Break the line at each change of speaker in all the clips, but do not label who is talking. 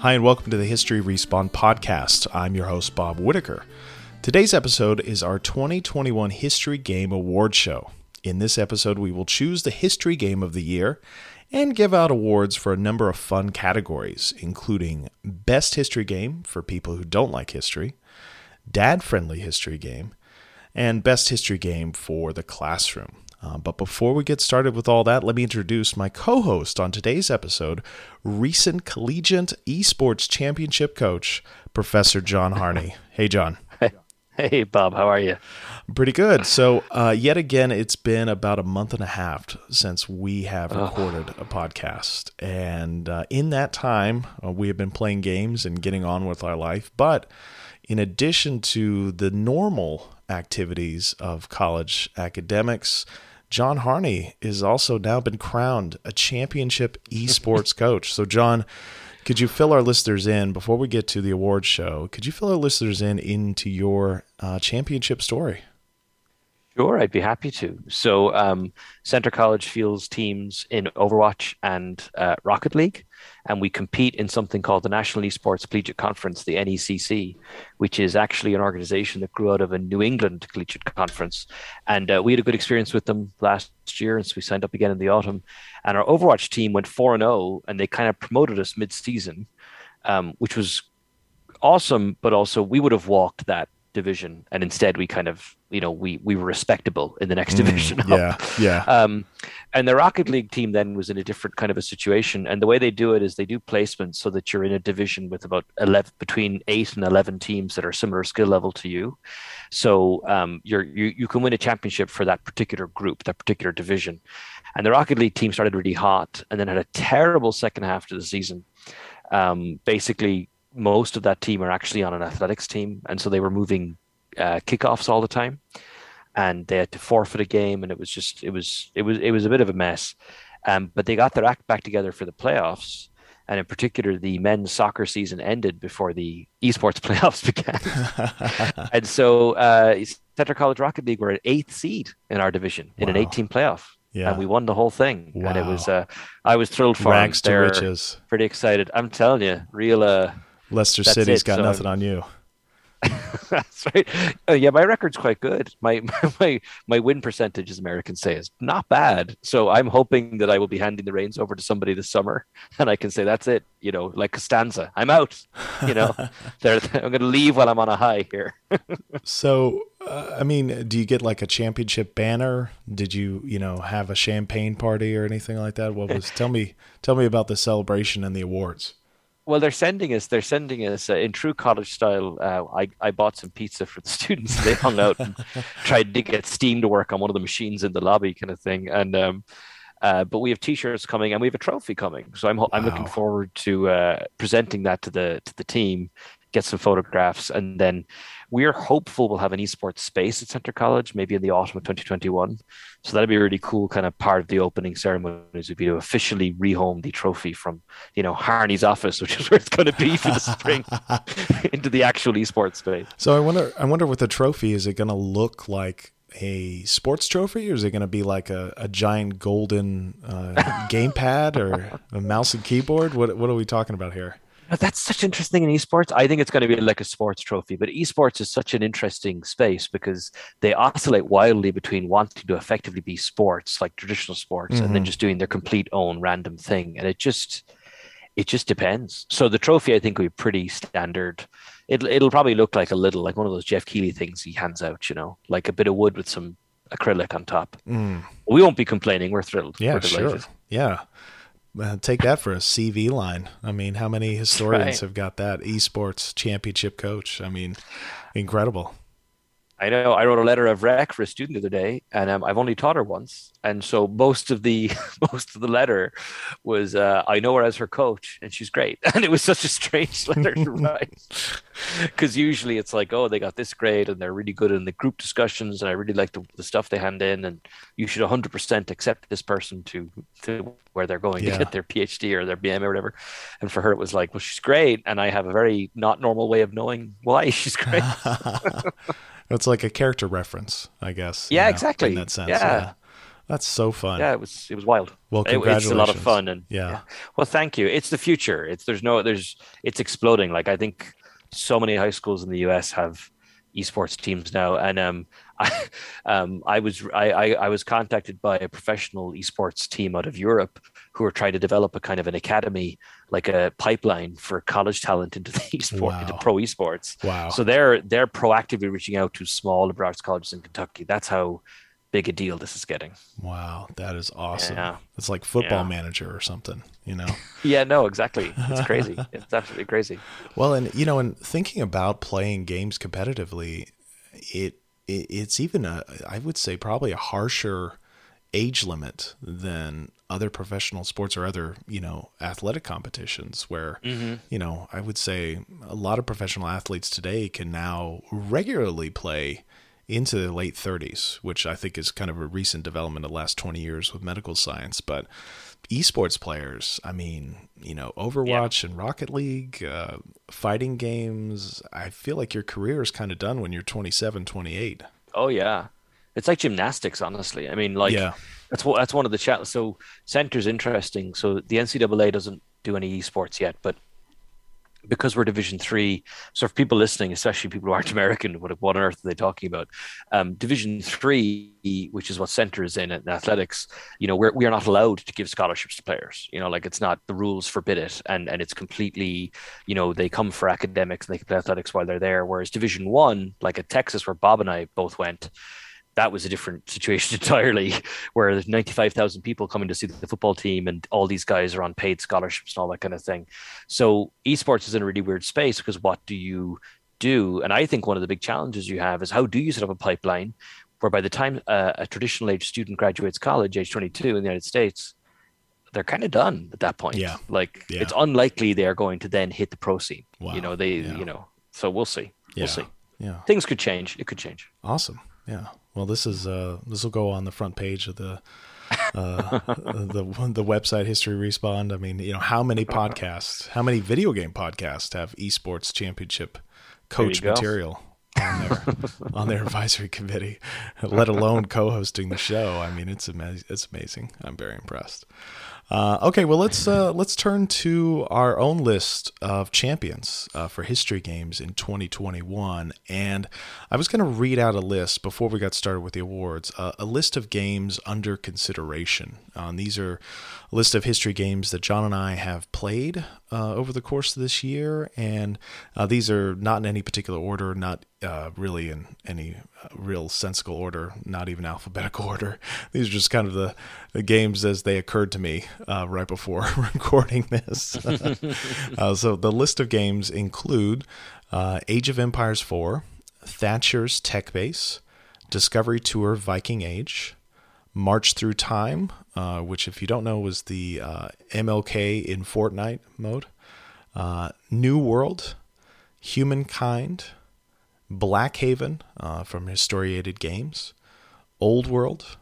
Hi, and welcome to the History Respawn podcast. I'm your host, Bob Whitaker. Today's episode is our 2021 History Game Award Show. In this episode, we will choose the History Game of the Year and give out awards for a number of fun categories, including Best History Game for people who don't like history, Dad Friendly History Game, and Best History Game for the Classroom. Uh, but before we get started with all that, let me introduce my co host on today's episode, recent collegiate esports championship coach, Professor John Harney. Hey, John.
Hey, Bob, how are you?
Pretty good. So, uh, yet again, it's been about a month and a half since we have recorded oh. a podcast. And uh, in that time, uh, we have been playing games and getting on with our life. But in addition to the normal activities of college academics, John Harney is also now been crowned a championship esports coach. So, John, could you fill our listeners in before we get to the award show? Could you fill our listeners in into your uh, championship story?
Sure, I'd be happy to. So, um, Centre College fields teams in Overwatch and uh, Rocket League, and we compete in something called the National Esports Collegiate Conference, the NECC, which is actually an organization that grew out of a New England Collegiate Conference. And uh, we had a good experience with them last year, and so we signed up again in the autumn. And our Overwatch team went 4 and 0, and they kind of promoted us mid season, um, which was awesome, but also we would have walked that division and instead we kind of you know we we were respectable in the next mm, division
yeah yeah. Um,
and the rocket league team then was in a different kind of a situation and the way they do it is they do placements so that you're in a division with about 11 between 8 and 11 teams that are similar skill level to you. So um, you're you, you can win a championship for that particular group that particular division. And the rocket league team started really hot and then had a terrible second half to the season. Um, basically most of that team are actually on an athletics team, and so they were moving uh, kickoffs all the time, and they had to forfeit a game, and it was just it was it was it was a bit of a mess. Um, but they got their act back together for the playoffs, and in particular, the men's soccer season ended before the esports playoffs began. and so, uh, Centre College Rocket League were an eighth seed in our division in wow. an 18 playoff. Yeah. And we won the whole thing. Wow. And it was, uh, I was thrilled for
Rags them. to riches.
Pretty excited. I'm telling you, real, uh,
Leicester That's City's it. got so nothing on you.
That's right. Uh, yeah, my record's quite good. My, my my win percentage, as Americans say, is not bad. So I'm hoping that I will be handing the reins over to somebody this summer, and I can say that's it. You know, like Costanza, I'm out. You know, I'm going to leave while I'm on a high here.
so, uh, I mean, do you get like a championship banner? Did you, you know, have a champagne party or anything like that? What was? tell me, tell me about the celebration and the awards.
Well, they're sending us. They're sending us uh, in true college style. Uh, I I bought some pizza for the students. They hung out and tried to get Steam to work on one of the machines in the lobby, kind of thing. And um, uh, but we have T-shirts coming and we have a trophy coming. So I'm. I'm looking forward to uh, presenting that to the to the team, get some photographs, and then we're hopeful we'll have an esports space at Centre College, maybe in the autumn of 2021. So that'd be a really cool kind of part of the opening ceremonies would be to officially rehome the trophy from, you know, Harney's office, which is where it's going to be for the spring, into the actual esports space.
So I wonder, I wonder with the trophy, is it going to look like a sports trophy or is it going to be like a, a giant golden uh, gamepad or a mouse and keyboard? What, what are we talking about here?
That's such interesting in esports. I think it's going to be like a sports trophy, but esports is such an interesting space because they oscillate wildly between wanting to effectively be sports, like traditional sports, mm-hmm. and then mm-hmm. just doing their complete own random thing. And it just it just depends. So the trophy, I think, will be pretty standard. It'll it'll probably look like a little like one of those Jeff Keighley things he hands out, you know, like a bit of wood with some acrylic on top. Mm. We won't be complaining. We're thrilled.
Yeah,
We're
sure. Yeah. Uh, take that for a CV line. I mean, how many historians right. have got that esports championship coach? I mean, incredible.
I know. I wrote a letter of rec for a student the other day, and um, I've only taught her once, and so most of the most of the letter was uh, I know her as her coach, and she's great. And it was such a strange letter to write because usually it's like, oh, they got this grade, and they're really good in the group discussions, and I really like the, the stuff they hand in, and you should 100% accept this person to to where they're going yeah. to get their PhD or their BM or whatever. And for her, it was like, well, she's great, and I have a very not normal way of knowing why she's great.
It's like a character reference, I guess.
Yeah, know, exactly.
In that sense.
Yeah. yeah.
That's so fun.
Yeah, it was it was wild.
Well,
It-
congratulations.
it's a lot of fun and
Yeah.
Well, thank you. It's the future. It's there's no there's it's exploding. Like I think so many high schools in the US have esports teams now, and um, I um, I was I, I I was contacted by a professional esports team out of Europe who are trying to develop a kind of an academy, like a pipeline for college talent into the esport into pro esports.
Wow.
So they're they're proactively reaching out to small liberal arts colleges in Kentucky. That's how big a deal this is getting.
wow, that is awesome.
Yeah.
It's like football
Yeah.
manager or something, you know.
Yeah, no, exactly. It's crazy. it's absolutely crazy.
Well, and you know, and thinking about playing games competitively, it, it it's even a I would say probably a harsher age limit than other professional sports or other you know athletic competitions where you know I would say a lot of professional athletes today can now regularly play into the late 30s, which I think is kind of a recent development of the last 20 years with medical science. But esports players, I mean, you know, Overwatch and Rocket League, uh, fighting games, I feel like your career is kind of done when you're 27, 28.
Oh yeah, it's like gymnastics. Honestly, I mean, like
Yeah.
that's what that's one of the chat. So Centre's interesting. So the NCAA doesn't do any esports yet, but because we're Division Three, so for people listening, especially people who aren't American, what what on earth are they talking about? Um, Division Three, which is what center is in in athletics, you know, we're we are not allowed to give scholarships to players. You know, like it's not the rules forbid it, and and it's completely, you know, they come for academics and they can play athletics while they're there. Whereas Division One, like at Texas, where Bob and I both went, that was a different situation entirely, where there's 95,000 people coming to see the football team and all these guys are on paid scholarships and all that kind of thing. So esports is in a really weird space because what do you do? And I think one of the big challenges you have is how do you set up a pipeline where by the time uh, a traditional age student graduates college, age 22 in the United States, they're kind of done at that point.
Yeah.
Like
Yeah.
it's unlikely they're going to then hit the pro scene.
Wow.
You know, they,
Yeah.
you know, so we'll see.
Yeah.
We'll see.
Yeah.
Things could change. It could change.
Awesome. Yeah. Well, this is uh, this will go on the front page of the uh, the the website History Respawn. I mean, you know, how many podcasts, how many video game podcasts have esports championship coach material on their on their advisory committee, let alone co-hosting the show? I mean, it's amazing. It's amazing. I'm very impressed. Uh, okay, well let's uh, let's turn to our own list of champions uh, for history games in 2021, and I was going to read out a list before we got started with the awards. Uh, a list of games under consideration. Um, these are a list of history games that John and I have played uh, over the course of this year, and uh, these are not in any particular order, not uh, really in any uh, real sensical order, not even alphabetical order. These are just kind of the, the games as they occurred to me uh, right before recording this. uh, so the list of games include uh, Age of Empires 4, Thatcher's Tech Base, Discovery Tour Viking Age, March Through Time, uh, which, if you don't know, was the MLK in Fortnite mode, New World, Humankind, Blackhaven uh, from Historiated Games, Old World,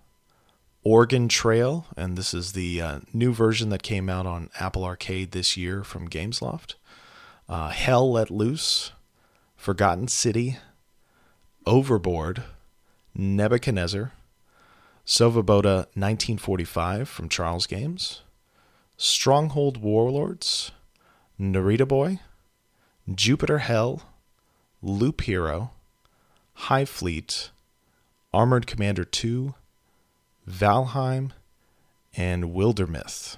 Oregon Trail, and this is the uh, new version that came out on Apple Arcade this year from Gameloft, uh, Hell Let Loose, Forgotten City, Overboard, Nebuchadnezzar, Svoboda 1945 from Charles Games, Stronghold Warlords, Narita Boy, Jupiter Hell, Loop Hero, High Fleet, Armored Commander 2, Valheim, and Wildermyth.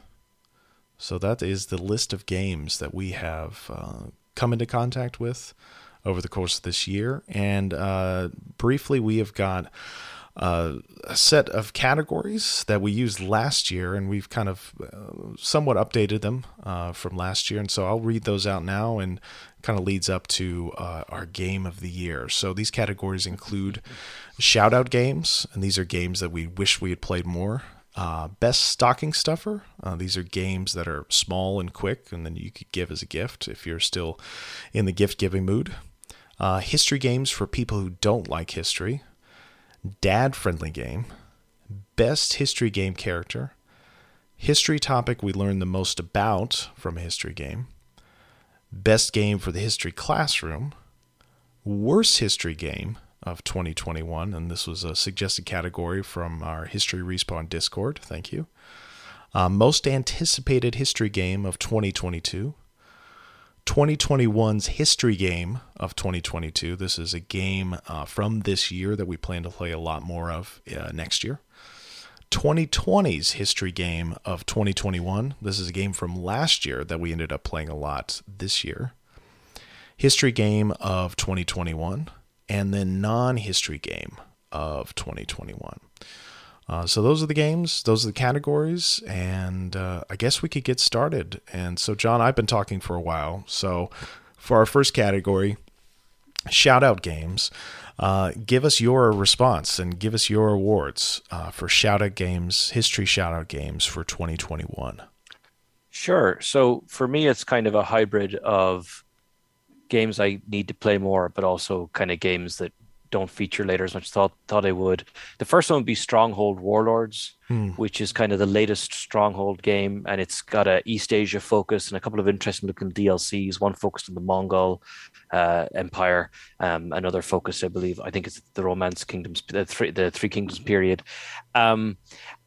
So that is the list of games that we have uh, come into contact with over the course of this year. And uh, briefly, we have got uh, a set of categories that we used last year, and we've kind of uh, somewhat updated them uh, from last year. And so I'll read those out now and kind of leads up to uh, our game of the year. So these categories include shout out games, and these are games that we wish we had played more. Uh, best stocking stuffer. Uh, these are games that are small and quick, and then you could give as a gift if you're still in the gift giving mood. Uh, history games for people who don't like history. Dad friendly game. Best history game character. History topic we learned the most about from a history game. Best game for the history classroom. Worst history game. of 2021. And this was a suggested category from our History Respawn Discord. Thank you. Uh, most anticipated history game of 2022. 2021's history game of 2022. This is a game uh, from this year that we plan to play a lot more of uh, next year. 2020's history game of 2021. This is a game from last year that we ended up playing a lot this year. History game of 2021, and then non history game of 2021. Uh, so those are the games, those are the categories, and uh, I guess we could get started. And so, John, I've been talking for a while. So, for our first category, shout out games, uh, give us your response and give us your awards uh, for shout out games, history shout out games for 2021.
Sure. So, for me, it's kind of a hybrid of games I need to play more, but also kind of games that don't feature later as much as thought thought I would. The first one would be Stronghold Warlords, hmm. which is kind of the latest Stronghold game, and it's got a East Asia focus and a couple of interesting looking DLCs. One focused on the Mongol uh, Empire, um, another focus, I believe, I think it's the Romance Kingdoms, the three the Three Kingdoms period. Um,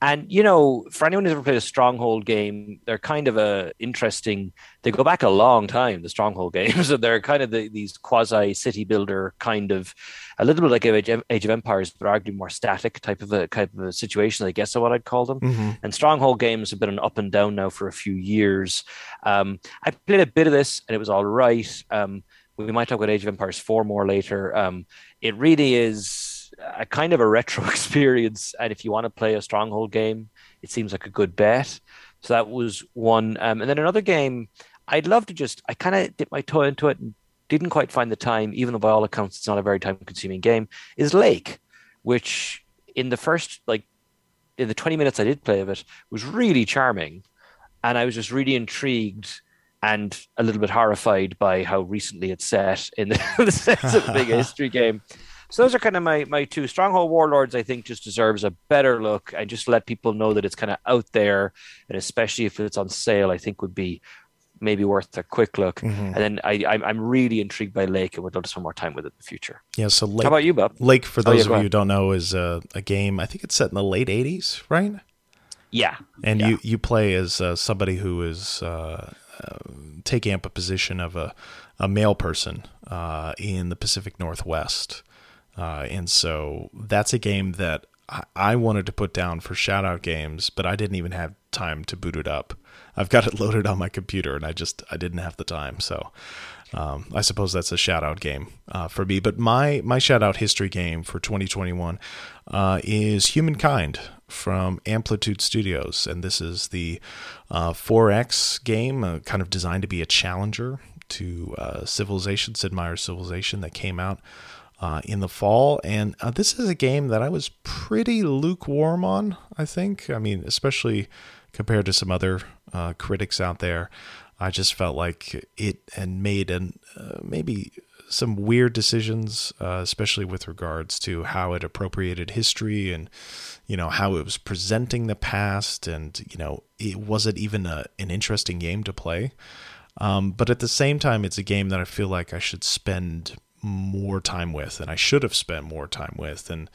and you know, for anyone who's ever played a Stronghold game, they're kind of a interesting. They go back a long time. The Stronghold games, so they're kind of the, these quasi city builder kind of, a little bit like Age of, Age of Empires, but arguably more static type of a type of a situation. I guess is what I'd call them. Mm-hmm. And Stronghold games have been an up and down now for a few years. Um, I played a bit of this, and it was all right. Um, we might talk about Age of Empires 4 more later. Um, it really is a kind of a retro experience. And if you want to play a stronghold game, it seems like a good bet. So that was one. Um, and then another game, I'd love to just, I kind of dip my toe into it and didn't quite find the time, even though by all accounts it's not a very time consuming game, is Lake, which in the first, like, in the 20 minutes I did play of it, was really charming. And I was just really intrigued and a little bit horrified by how recently it's set in the, the sense of the big history game. So those are kind of my my two stronghold warlords. I think just deserves a better look and just let people know that it's kind of out there, and especially if it's on sale, I think would be maybe worth a quick look. Mm-hmm. And then I, I'm really intrigued by Lake and would love to spend more time with it in the future.
Yeah. So Lake,
how about you, Bob?
Lake, for those oh, yeah, of you who don't know, is a, a, game. I think it's set in the late '80s, right?
Yeah.
And
yeah.
you you play as uh, somebody who is uh, taking up a position of a a male person uh, in the Pacific Northwest. Uh, and so that's a game that I wanted to put down for shout out games, but I didn't even have time to boot it up. I've got it loaded on my computer and I just I didn't have the time. So um, I suppose that's a shout out game uh, for me. But my my shout out history game for 2021 uh, is Humankind from Amplitude Studios, and this is the uh, 4X game, uh, kind of designed to be a challenger to uh, Civilization, Sid Meier's Civilization, that came out uh, in the fall. And uh, this is a game that I was pretty lukewarm on, I think. I mean, especially compared to some other uh, critics out there. I just felt like it and made an, uh, maybe some weird decisions, uh, especially with regards to how it appropriated history and you know how it was presenting the past, and you know it wasn't even a, an interesting game to play. Um, but at the same time, it's a game that I feel like I should spend more time with and I should have spent more time with and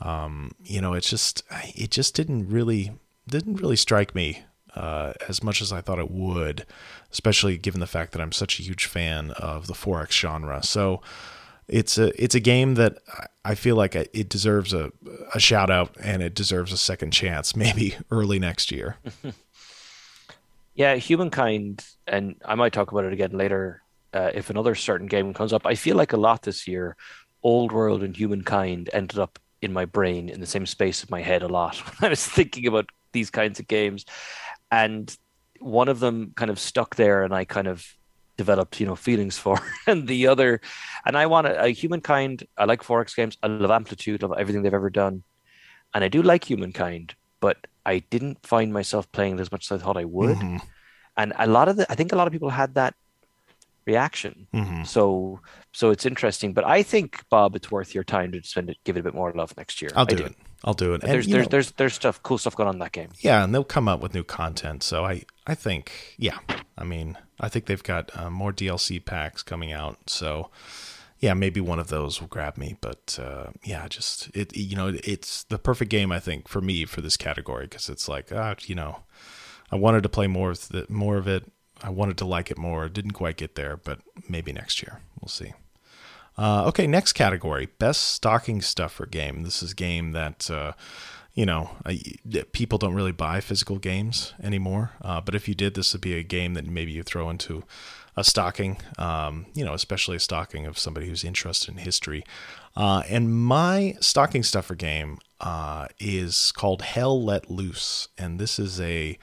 um, you know it's just it just didn't really didn't really strike me uh, as much as I thought it would especially given the fact that I'm such a huge fan of the 4X genre so it's a it's a game that I feel like it deserves a, a shout out and it deserves a second chance maybe early next year
yeah humankind and I might talk about it again later uh, if another certain game comes up. I feel like a lot this year, Old World and Humankind ended up in my brain in the same space of my head a lot when I was thinking about these kinds of games, and one of them kind of stuck there, and I kind of developed you know feelings for and the other and i want a, a humankind i like 4x games i love amplitude love everything they've ever done and i do like humankind but i didn't find myself playing it as much as i thought i would mm-hmm. and a lot of the i think a lot of people had that reaction. Mm-hmm. So so it's interesting. But I think Bob, it's worth your time to spend it, give it a bit more love next year.
I'll do, do. it. I'll do it.
And, there's there's, know, there's there's stuff cool stuff going on in that game.
Yeah, and they'll come up with new content. So I I think yeah. I mean I think they've got uh, more DLC packs coming out. So yeah, maybe one of those will grab me. But uh, yeah, just it, you know, it's the perfect game I think for me for this category because it's like, uh, you know, I wanted to play more of the, more of it. I wanted to like it more. Didn't quite get there, but maybe next year we'll see. Uh, okay, next category: best stocking stuffer game. This is a game that. Uh, you know, people don't really buy physical games anymore. Uh, but if you did, this would be a game that maybe you throw into a stocking, um, you know, especially a stocking of somebody who's interested in history. Uh, and my stocking stuffer game uh, is called Hell Let Loose, and this is a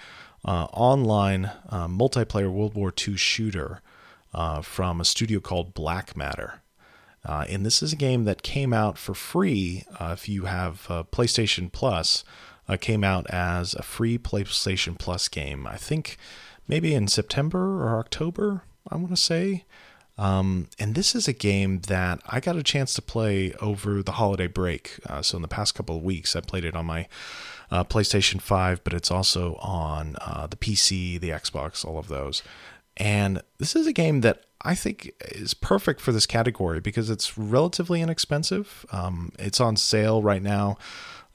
uh, online uh, multiplayer World War II shooter uh, from a studio called Black Matter. Uh, and this is a game that came out for free if you have PlayStation Plus. came out as a free PlayStation Plus game. I think maybe in September or October. I want to say. Um, and this is a game that I got a chance to play over the holiday break. Uh, so in the past couple of weeks, I played it on my uh, PlayStation 5, but it's also on uh, the PC, the Xbox, all of those. And this is a game that I think is perfect for this category because it's relatively inexpensive. Um, it's on sale right now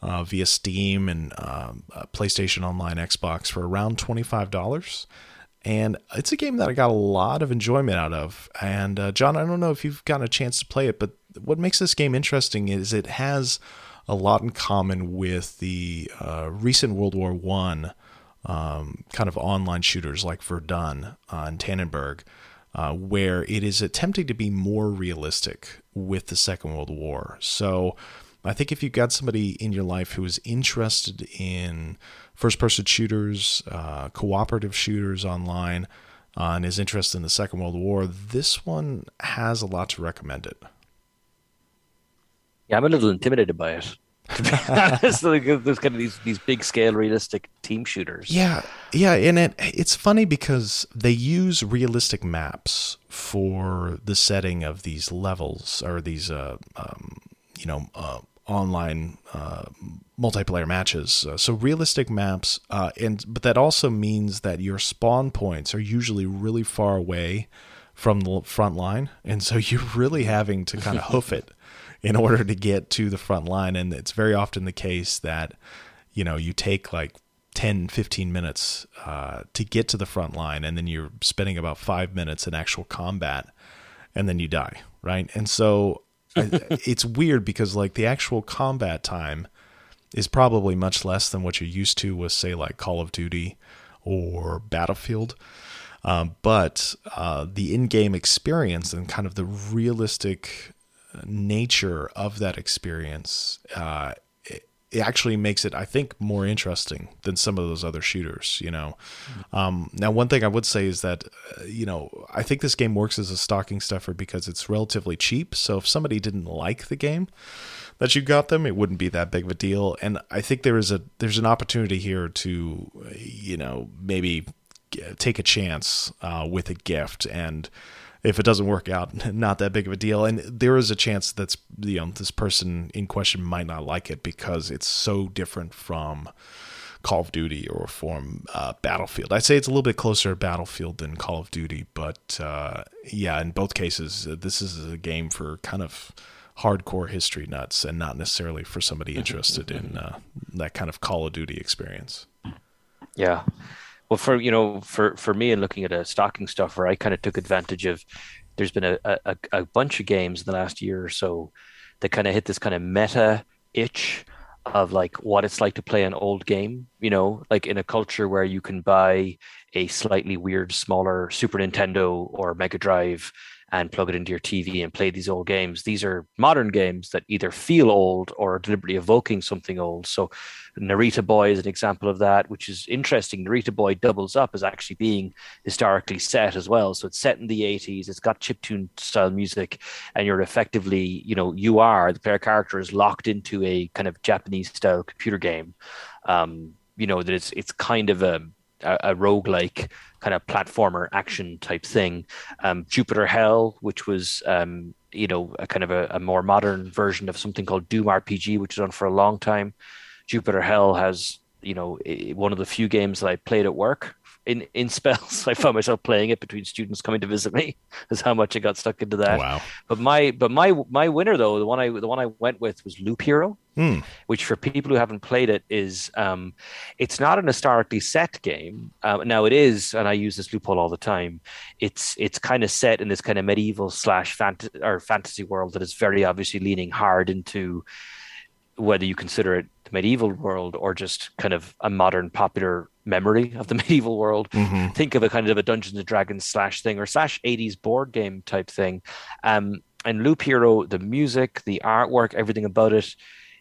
uh, via Steam and um, PlayStation Online, Xbox for around $25 and it's a game that I got a lot of enjoyment out of. And uh, John, I don't know if you've gotten a chance to play it, but what makes this game interesting is it has a lot in common with the uh, recent World War One um, kind of online shooters like Verdun uh, and Tannenberg, uh, where it is attempting to be more realistic with the Second World War. So. I think if you've got somebody in your life who is interested in first person shooters, uh, cooperative shooters online, uh, and is interested in the Second World War, this one has a lot to recommend it.
Yeah, I'm a little intimidated by it. To be honest, there's kind of these these big scale realistic team shooters.
Yeah, yeah, and it it's funny because they use realistic maps for the setting of these levels or these uh, um, you know uh, online uh, multiplayer matches. Uh, so realistic maps, uh, and but that also means that your spawn points are usually really far away from the front line, and so you're really having to kind of hoof it in order to get to the front line. And it's very often the case that you know you take like 10 15 minutes uh, to get to the front line and then you're spending about five minutes in actual combat and then you die right and so it's weird because like the actual combat time is probably much less than what you're used to with say like Call of Duty or Battlefield. Um, but uh, the in-game experience and kind of the realistic nature of that experience uh, it actually makes it, I think, more interesting than some of those other shooters. You know, um, now one thing I would say is that, uh, you know, I think this game works as a stocking stuffer because it's relatively cheap. So if somebody didn't like the game that you got them, it wouldn't be that big of a deal. And I think there is a there's an opportunity here to, you know, maybe take a chance uh, with a gift and if it doesn't work out, not that big of a deal. And there is a chance that's you know this person in question might not like it because it's so different from Call of Duty or from uh, Battlefield. I'd say it's a little bit closer to Battlefield than Call of Duty, but uh, yeah, in both cases, uh, this is a game for kind of hardcore history nuts and not necessarily for somebody interested in uh, that kind of Call of Duty experience.
Yeah. Well, for you know, for for me and looking at a stocking stuffer, I kind of took advantage of. There's been a, a, a bunch of games in the last year or so that kind of hit this kind of meta itch of like what it's like to play an old game. You know, like in a culture where you can buy a slightly weird, smaller Super Nintendo or Mega Drive and plug it into your TV and play these old games. These are modern games that either feel old or are deliberately evoking something old. So, Narita Boy is an example of that, which is interesting. Narita Boy doubles up as actually being historically set as well. So, it's set in the 80s, it's got chiptune style music, and you're effectively, you know, you are the player character is locked into a kind of Japanese style computer game. Um, you know, that it's, it's kind of a, a, a roguelike kind of platformer action type thing. Um, Jupiter Hell, which was um, you know a kind of a, a, more modern version of something called Doom RPG, which was on for a long time. Jupiter Hell has you know one of the few games that I played at work in in spells. I found myself playing it between students coming to visit me. Is how much I got stuck into that.
Wow.
But my but my my winner though, the one I the one I went with was Loop Hero,
Hmm.
which for people who haven't played it is um, it's not an historically set game. Um, now it is, and I use this loophole all the time. It's it's kind of set in this kind of medieval slash fant- or fantasy world that is very obviously leaning hard into whether you consider it the medieval world or just kind of a modern popular memory of the medieval world.
Mhm.
Think of a kind of a Dungeons and Dragons slash thing or slash 80s board game type thing. Um, and Loop Hero, the music, the artwork, everything about it,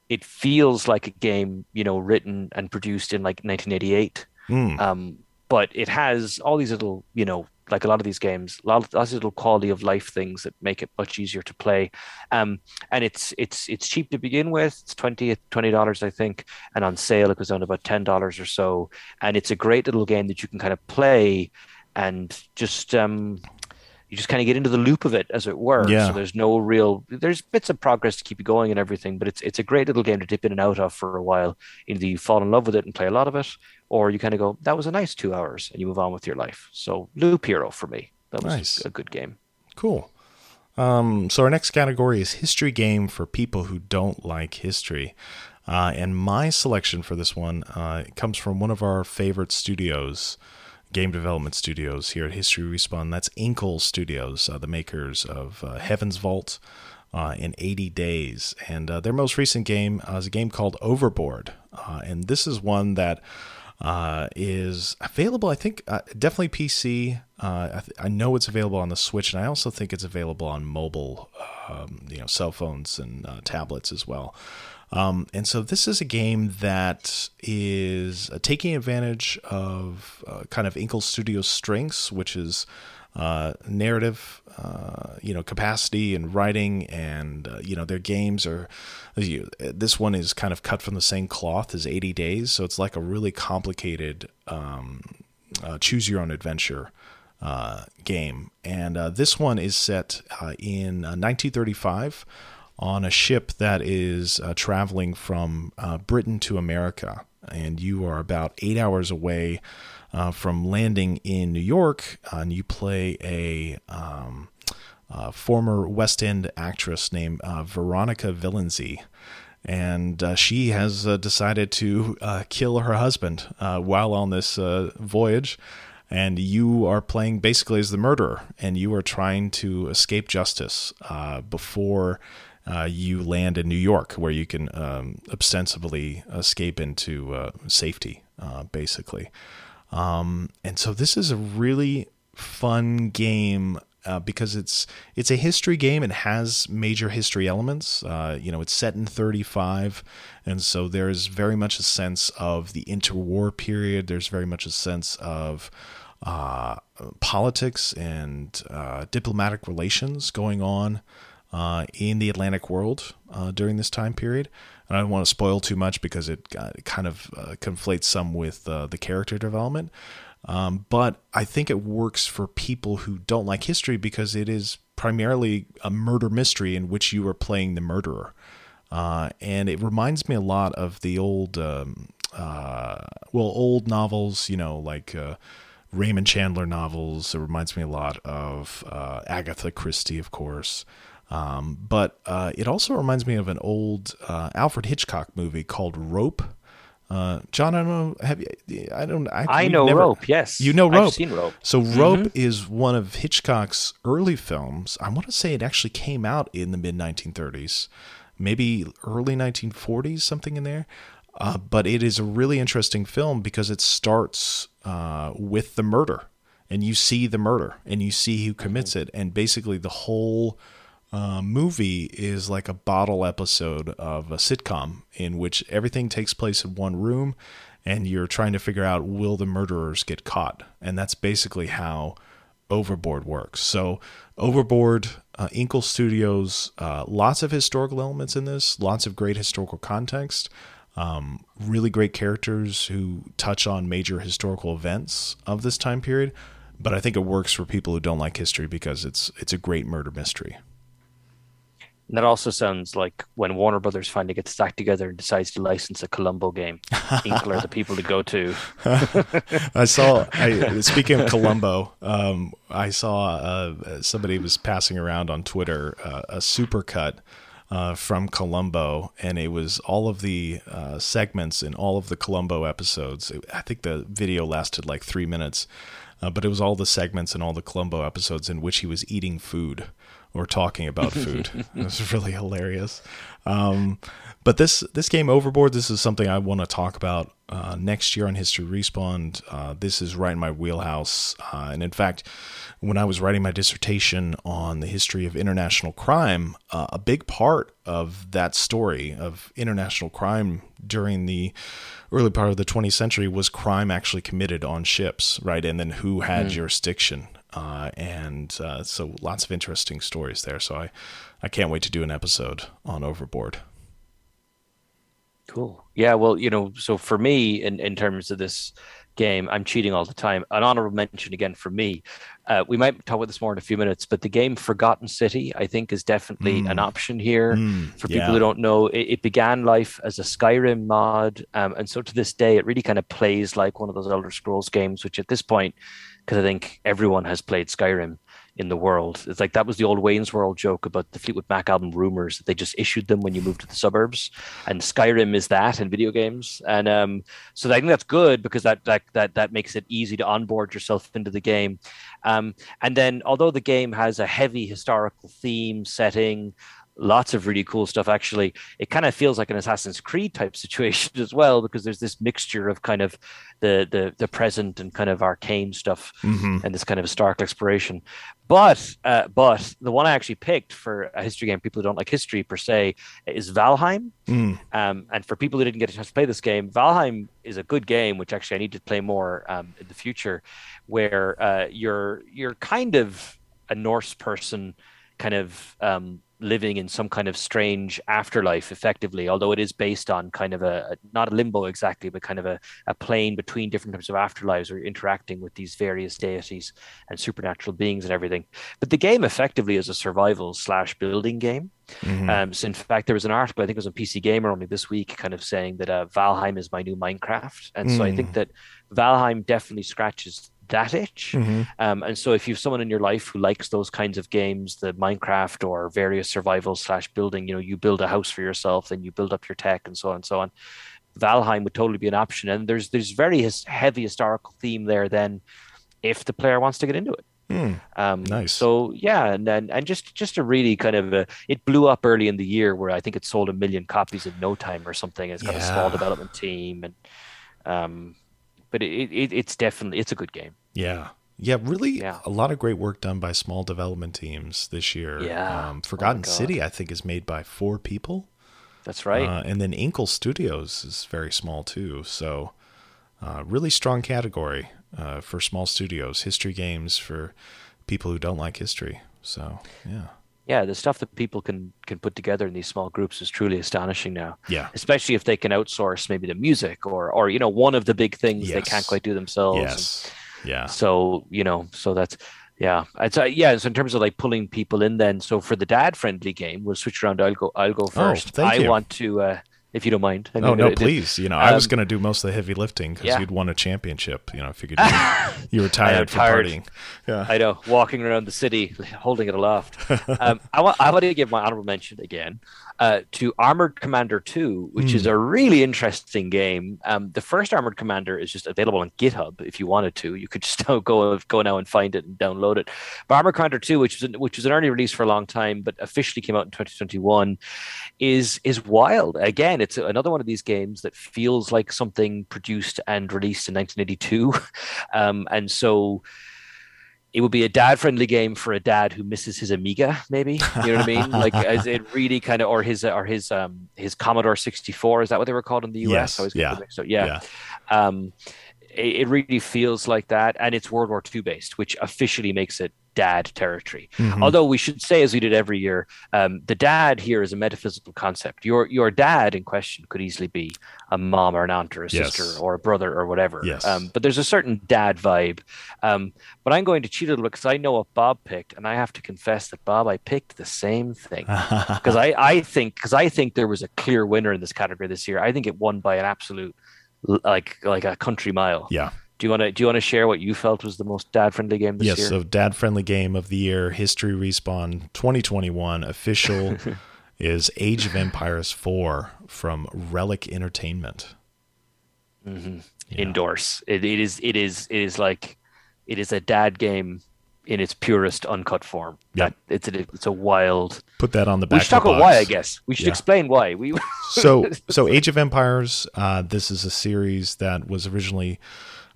it feels like a game, you know, written and produced in like 1988.
Hmm.
Um, but it has all these little, you know, like a lot of these games, lots, lots of little quality of life things that make it much easier to play. Um, and it's it's it's cheap to begin with. It's 20 dollars, I think, and on sale it goes down to about ten dollars or so. And it's a great little game that you can kind of play and just um, you just kind of get into the loop of it, as it were.
Yeah.
So there's no real there's bits of progress to keep you going and everything, but it's it's a great little game to dip in and out of for a while. Either you fall in love with it and play a lot of it, or you kind of go, that was a nice two hours, and you move on with your life. So Loop Hero for me, that was
Nice.
a good game.
Cool. Um, so our next category is history game for people who don't like history. Uh, and my selection for this one uh, comes from one of our favorite studios, game development studios here at History Respawn. That's Inkle Studios, uh, the makers of uh, Heaven's Vault uh, in 80 Days. And uh, their most recent game uh, is a game called Overboard. Uh, and this is one that is available. I think definitely PC. I, th- I know it's available on the Switch, and I also think it's available on mobile, um, you know, cell phones and tablets as well. Um, and so this is a game that is uh, taking advantage of uh, kind of Inkle Studios' strengths, which is uh, narrative, uh, you know, capacity and writing, and uh, you know their games are. You, this one is kind of cut from the same cloth as 80 Days, so it's like a really complicated um, uh, choose your own adventure game. And this one is set in uh, 1935 on a ship that is uh, traveling from uh, Britain to America. And you are about eight hours away uh, from landing in New York, and you play a. Um, uh, former West End actress named uh, Veronica Villensey. And uh, she has uh, decided to uh, kill her husband uh, while on this uh, voyage. And you are playing basically as the murderer, and you are trying to escape justice uh, before uh, you land in New York, where you can um, ostensibly escape into uh, safety, uh, basically. Um, and so this is a really fun game uh, because it's it's a history game and has major history elements. Uh, you know, it's set in 35, and so there's very much a sense of the interwar period. There's very much a sense of uh, politics and uh, diplomatic relations going on uh, in the Atlantic world uh, during this time period. And I don't want to spoil too much because it, uh, it kind of uh, conflates some with uh, the character development. Um, but I think it works for people who don't like history because it is primarily a murder mystery in which you are playing the murderer. And it reminds me a lot of the old, um, well, old novels, you know, like Raymond Chandler novels. It reminds me a lot of Agatha Christie, of course. Um, but uh, it also reminds me of an old uh, Alfred Hitchcock movie called Rope. Uh, John, I don't know. Have you? I don't. I,
I know
never-
Rope, yes.
You know
I've
Rope.
seen Rope.
So Rope is one of Hitchcock's early films. I want to say it actually came out in the mid 1930s, maybe early 1940s, something in there. Uh, but it is a really interesting film because it starts uh, with the murder, and you see the murder, and you see who commits it, and basically the whole uh, movie is like a bottle episode of a sitcom in which everything takes place in one room and you're trying to figure out will the murderers get caught? And that's basically how overboard works. So overboard uh, inkle studios uh, lots of historical elements in this lots of great historical context um, really great characters who touch on major historical events of this time period but i think it works for people who don't like history because it's it's a great murder mystery
And that also sounds like when Warner Brothers finally gets stacked together and decides to license a Columbo game. Inkle are the people to go to.
I saw. I, speaking of Columbo, um, I saw uh, somebody was passing around on Twitter uh, a supercut uh, from Columbo, and it was all of the uh, segments in all of the Columbo episodes. I think the video lasted like three minutes, uh, but it was all the segments in all the Columbo episodes in which he was eating food or talking about food. it was really hilarious. Um, but this this game Overboard, this is something I want to talk about uh, next year on History Respawn. Uh, this is right in my wheelhouse, uh, and in fact, when I was writing my dissertation on the history of international crime, uh, a big part of that story of international crime during the early part of the 20th century was crime actually committed on ships, right? And then who had mm. jurisdiction. Uh, and uh, so lots of interesting stories there. So I, I can't wait to do an episode on Overboard.
Cool. Yeah. Well, you know, so for me, in, in terms of this game, I'm cheating all the time. An honorable mention again for me. Uh, we might talk about this more in a few minutes, but the game Forgotten City, I think, is definitely mm. an option here mm, for people yeah. who don't know. It, it, began life as a Skyrim mod, um, and so to this day, it really kind of plays like one of those Elder Scrolls games, which at this point, because I think everyone has played Skyrim in the world. It's like that was the old Wayne's World joke about the Fleetwood Mac album rumors that they just issued them when you moved to the suburbs, and Skyrim is that in video games. And um, so I think that's good because that that that that makes it easy to onboard yourself into the game. Um, and then, although the game has a heavy historical theme setting, lots of really cool stuff actually it kind of feels like an assassin's creed type situation as well because there's this mixture of kind of the the, the present and kind of arcane stuff mm-hmm. and this kind of historical exploration but uh, but the one i actually picked for a history game people who don't like history per se is valheim mm. um, and for people who didn't get a chance to play this game valheim is a good game which actually i need to play more um, in the future where uh, you're you're kind of a norse person kind of um, living in some kind of strange afterlife effectively although it is based on kind of a not a limbo exactly but kind of a, a plane between different types of afterlives or interacting with these various deities and supernatural beings and everything but the game effectively is a survival slash building game mm-hmm. um, so in fact there was an article i think it was on pc gamer only this week kind of saying that uh, valheim is my new minecraft and mm. so i think mm. that valheim definitely scratches that itch. Mm-hmm. Um, and so if you have someone in your life who likes those kinds of games, the Minecraft or various survival slash building, you know, you build a house for yourself, then you build up your tech and so on and so on. Valheim would totally be an option. And there's there's very his, heavy historical theme there then if the player wants to get into it.
Mm, um, nice.
So yeah, and, and and just just a really kind of a, it blew up early in the year where I think it sold a million copies in no time or something. It's got yeah. a small development team and um, but it, it, it's definitely it's a good game.
Yeah. Yeah, really yeah. a lot of great work done by small development teams this year.
Yeah.
Um, oh Forgotten oh City, I think, is made by four people.
That's right.
Uh, and then Inkle Studios is very small too. So, uh, really strong category uh, for small studios. History games for people who don't like history. So, yeah
yeah, the stuff that people can can put together in these small groups is truly astonishing now.
Yeah,
especially if they can outsource maybe the music or or you know one of the big things yes. they can't quite do themselves.
Yes. And yeah.
So you know, so that's yeah. It's uh, yeah. So in terms of like pulling people in, then so for the dad friendly game, we'll switch around. I'll go. I'll go oh, first.
Oh,
I
you.
want to. Uh, if you don't mind.
I mean, oh no, please. You know, um, I was um, going to do most of the heavy lifting because yeah. you'd won a championship. You know, I figured you, you were tired from tired. partying.
Yeah, I know. Walking around the city, holding it aloft. um, I want. I want to give my honorable mention again uh, to Armored Commander 2, which mm. is hmm. a really interesting game. Um, the first Armored Commander is just available on GitHub if you wanted to. You could just go go now and find it and download it. But Armored Commander 2, which was an, which was an early release for a long time, but officially came out in 2021, is is wild. Again, it's another one of these games that feels like something produced and released in 1982, um, and so it would be a dad friendly game for a dad who misses his Amiga, maybe. You know what I mean? Like it really kind of, or his, or his, um, his Commodore 64. Is that what they were called in the US?
Yes. Yeah.
So yeah. yeah. Um, it, it really feels like that. And it's World War II based, which officially makes it dad territory. Mm-hmm. Although we should say, as we did every year, um, the dad here is a metaphysical concept. Your your dad in question could easily be a mom or an aunt or a yes. sister or a brother or whatever.
Yes.
Um, but there's a certain dad vibe. Um, but I'm going to cheat a little because I know what Bob picked, and I have to confess that Bob, I picked the same thing because I I think because I think there was a clear winner in this category this year. I think it won by an absolute like like a country mile.
Yeah.
Do you want to do you want to share what you felt was the most dad friendly game this
yes,
year?
Yes, so dad friendly game of the year, History Respawn 2021 official is Age of Empires 4 from Relic Entertainment.
Mm-hmm. Yeah. Endorse. It, it is it is it is like it is a dad game in its purest uncut form.
Yeah,
it's a it's a wild.
Put that on the back.
We should talk about why. I guess we should yeah. explain why. We
so so Age of Empires. Uh, this is a series that was originally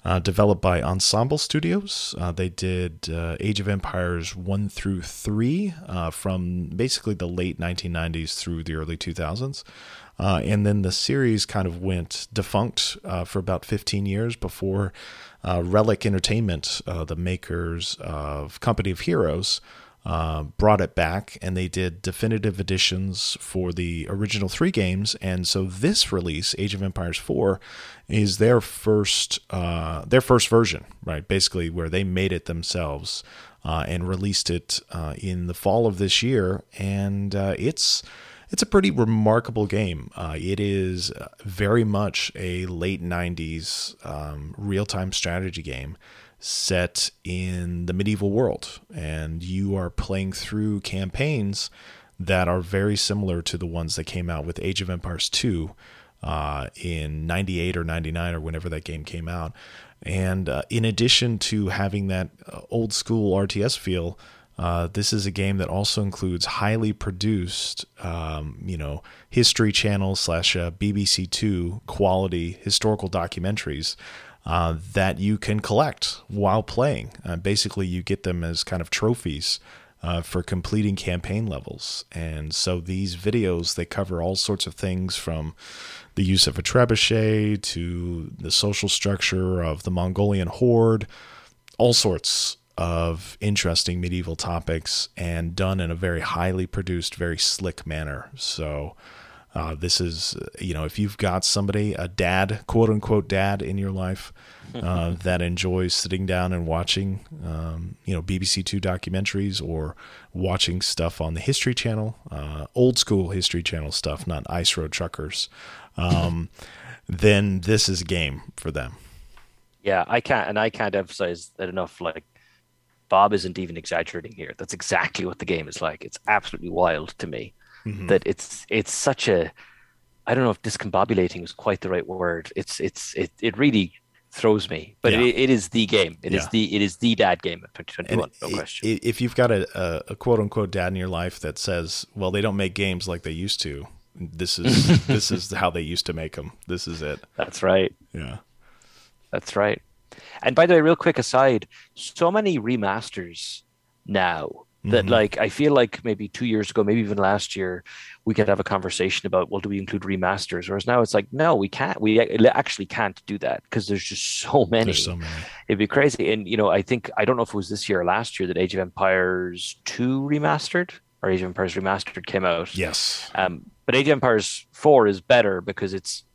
uh, developed by Ensemble Studios. Uh, they did uh, Age of Empires 1 through 3 uh, from basically the late 1990s through the early 2000s. Uh, and then the series kind of went defunct uh, for about 15 years before Relic Entertainment, the makers of Company of Heroes, uh, brought it back and they did definitive editions for the original three games. And so this release, Age of Empires 4, is their first uh, their first version, right? Basically, where they made it themselves uh, and released it uh, in the fall of this year, and uh, it's it's a pretty remarkable game. Uh, it is very much a late '90s um, real time strategy game set in the medieval world, and you are playing through campaigns that are very similar to the ones that came out with Age of Empires 2 uh, in 98 or 99 or whenever that game came out. And uh, in addition to having that uh, old school RTS feel, uh, this is a game that also includes highly produced, um, you know, History Channel slash uh, BBC Two quality historical documentaries uh, that you can collect while playing. Uh, basically, you get them as kind of trophies uh, for completing campaign levels. And so these videos they cover all sorts of things from the use of a trebuchet to the social structure of the Mongolian horde, all sorts of interesting medieval topics, and done in a very highly produced, very slick manner. So. Uh, this is, you know, if you've got somebody, a dad, quote unquote dad in your life uh, that enjoys sitting down and watching, um, you know, BBC Two documentaries or watching stuff on the History Channel, uh, old school History Channel stuff, not Ice Road Truckers, um, then this is a game for them.
Yeah, I can't, and I can't emphasize that enough. Like, Bob isn't even exaggerating here. That's exactly what the game is like. It's absolutely wild to me mm-hmm. that it's it's such a I don't know if discombobulating is quite the right word. It's it's it it really throws me, but yeah. it, it is the game. It yeah. is the it is the dad game of 2021. And no question.
If you've got a, a, a, quote unquote dad in your life that says, "Well, they don't make games like they used to," this is this is how they used to make them. This is it.
That's right.
Yeah,
that's right. And by the way, real quick aside, so many remasters now that mm-hmm. like I feel like maybe two years ago, maybe even last year, we could have a conversation about well, do we include remasters? Whereas now it's like no, we can't. We actually can't do that because there's just so many.
There's so many.
It'd be crazy. And you know, I think I don't know if it was this year or last year that Age of Empires two remastered or Age of Empires remastered came out.
Yes.
Um, but Age of Empires four is better because it's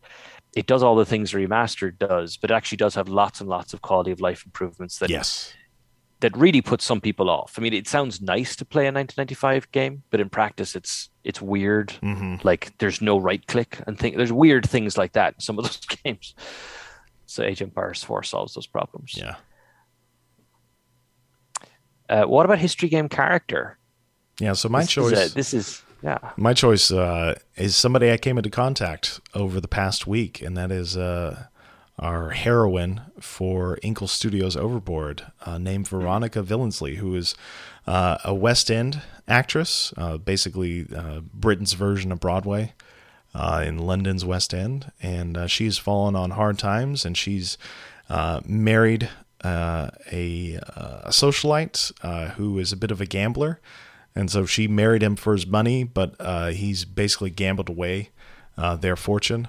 it does all the things remastered does, but it actually does have lots and lots of quality of life improvements that
yes
that really puts some people off. I mean, it sounds nice to play a 1995 game, but in practice, it's it's weird.
Mm-hmm.
Like there's no right click and think there's weird things like that in some of those games. So Age of Empires 4 solves those problems.
Yeah.
Uh, what about history game character?
Yeah, so my
this
choice.
Is a, this is yeah.
My choice uh, is somebody I came into contact over the past week, and that is uh, our heroine for Inkle Studios Overboard, uh, named Veronica Villensey, who is uh, a West End actress, uh, basically uh, Britain's version of Broadway uh, in London's West End. And uh, she's fallen on hard times, and she's married a, a, socialite who is a bit of a gambler. And so she married him for his money, but he's basically gambled away their fortune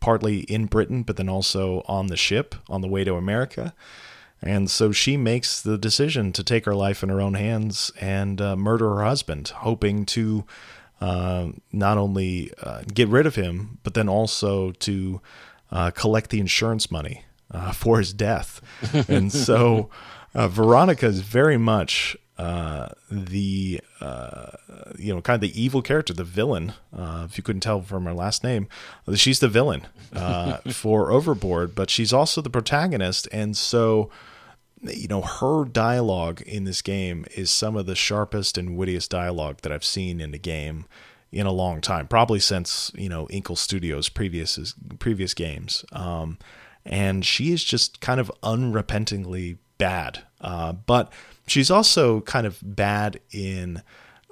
partly in Britain, but then also on the ship on the way to America. And so she makes the decision to take her life in her own hands and uh, murder her husband, hoping to uh, not only uh, get rid of him, but then also to uh, collect the insurance money uh, for his death. and so uh, Veronica is very much uh, the uh, you know kind of the evil character, the villain. Uh, if you couldn't tell from her last name, she's the villain uh, for Overboard, but she's also the protagonist, and so you know her dialogue in this game is some of the sharpest and wittiest dialogue that I've seen in a game in a long time, probably since you know Inkle Studios' previous previous games. Um, and she is just kind of unrepentingly bad, uh, but she's also kind of bad in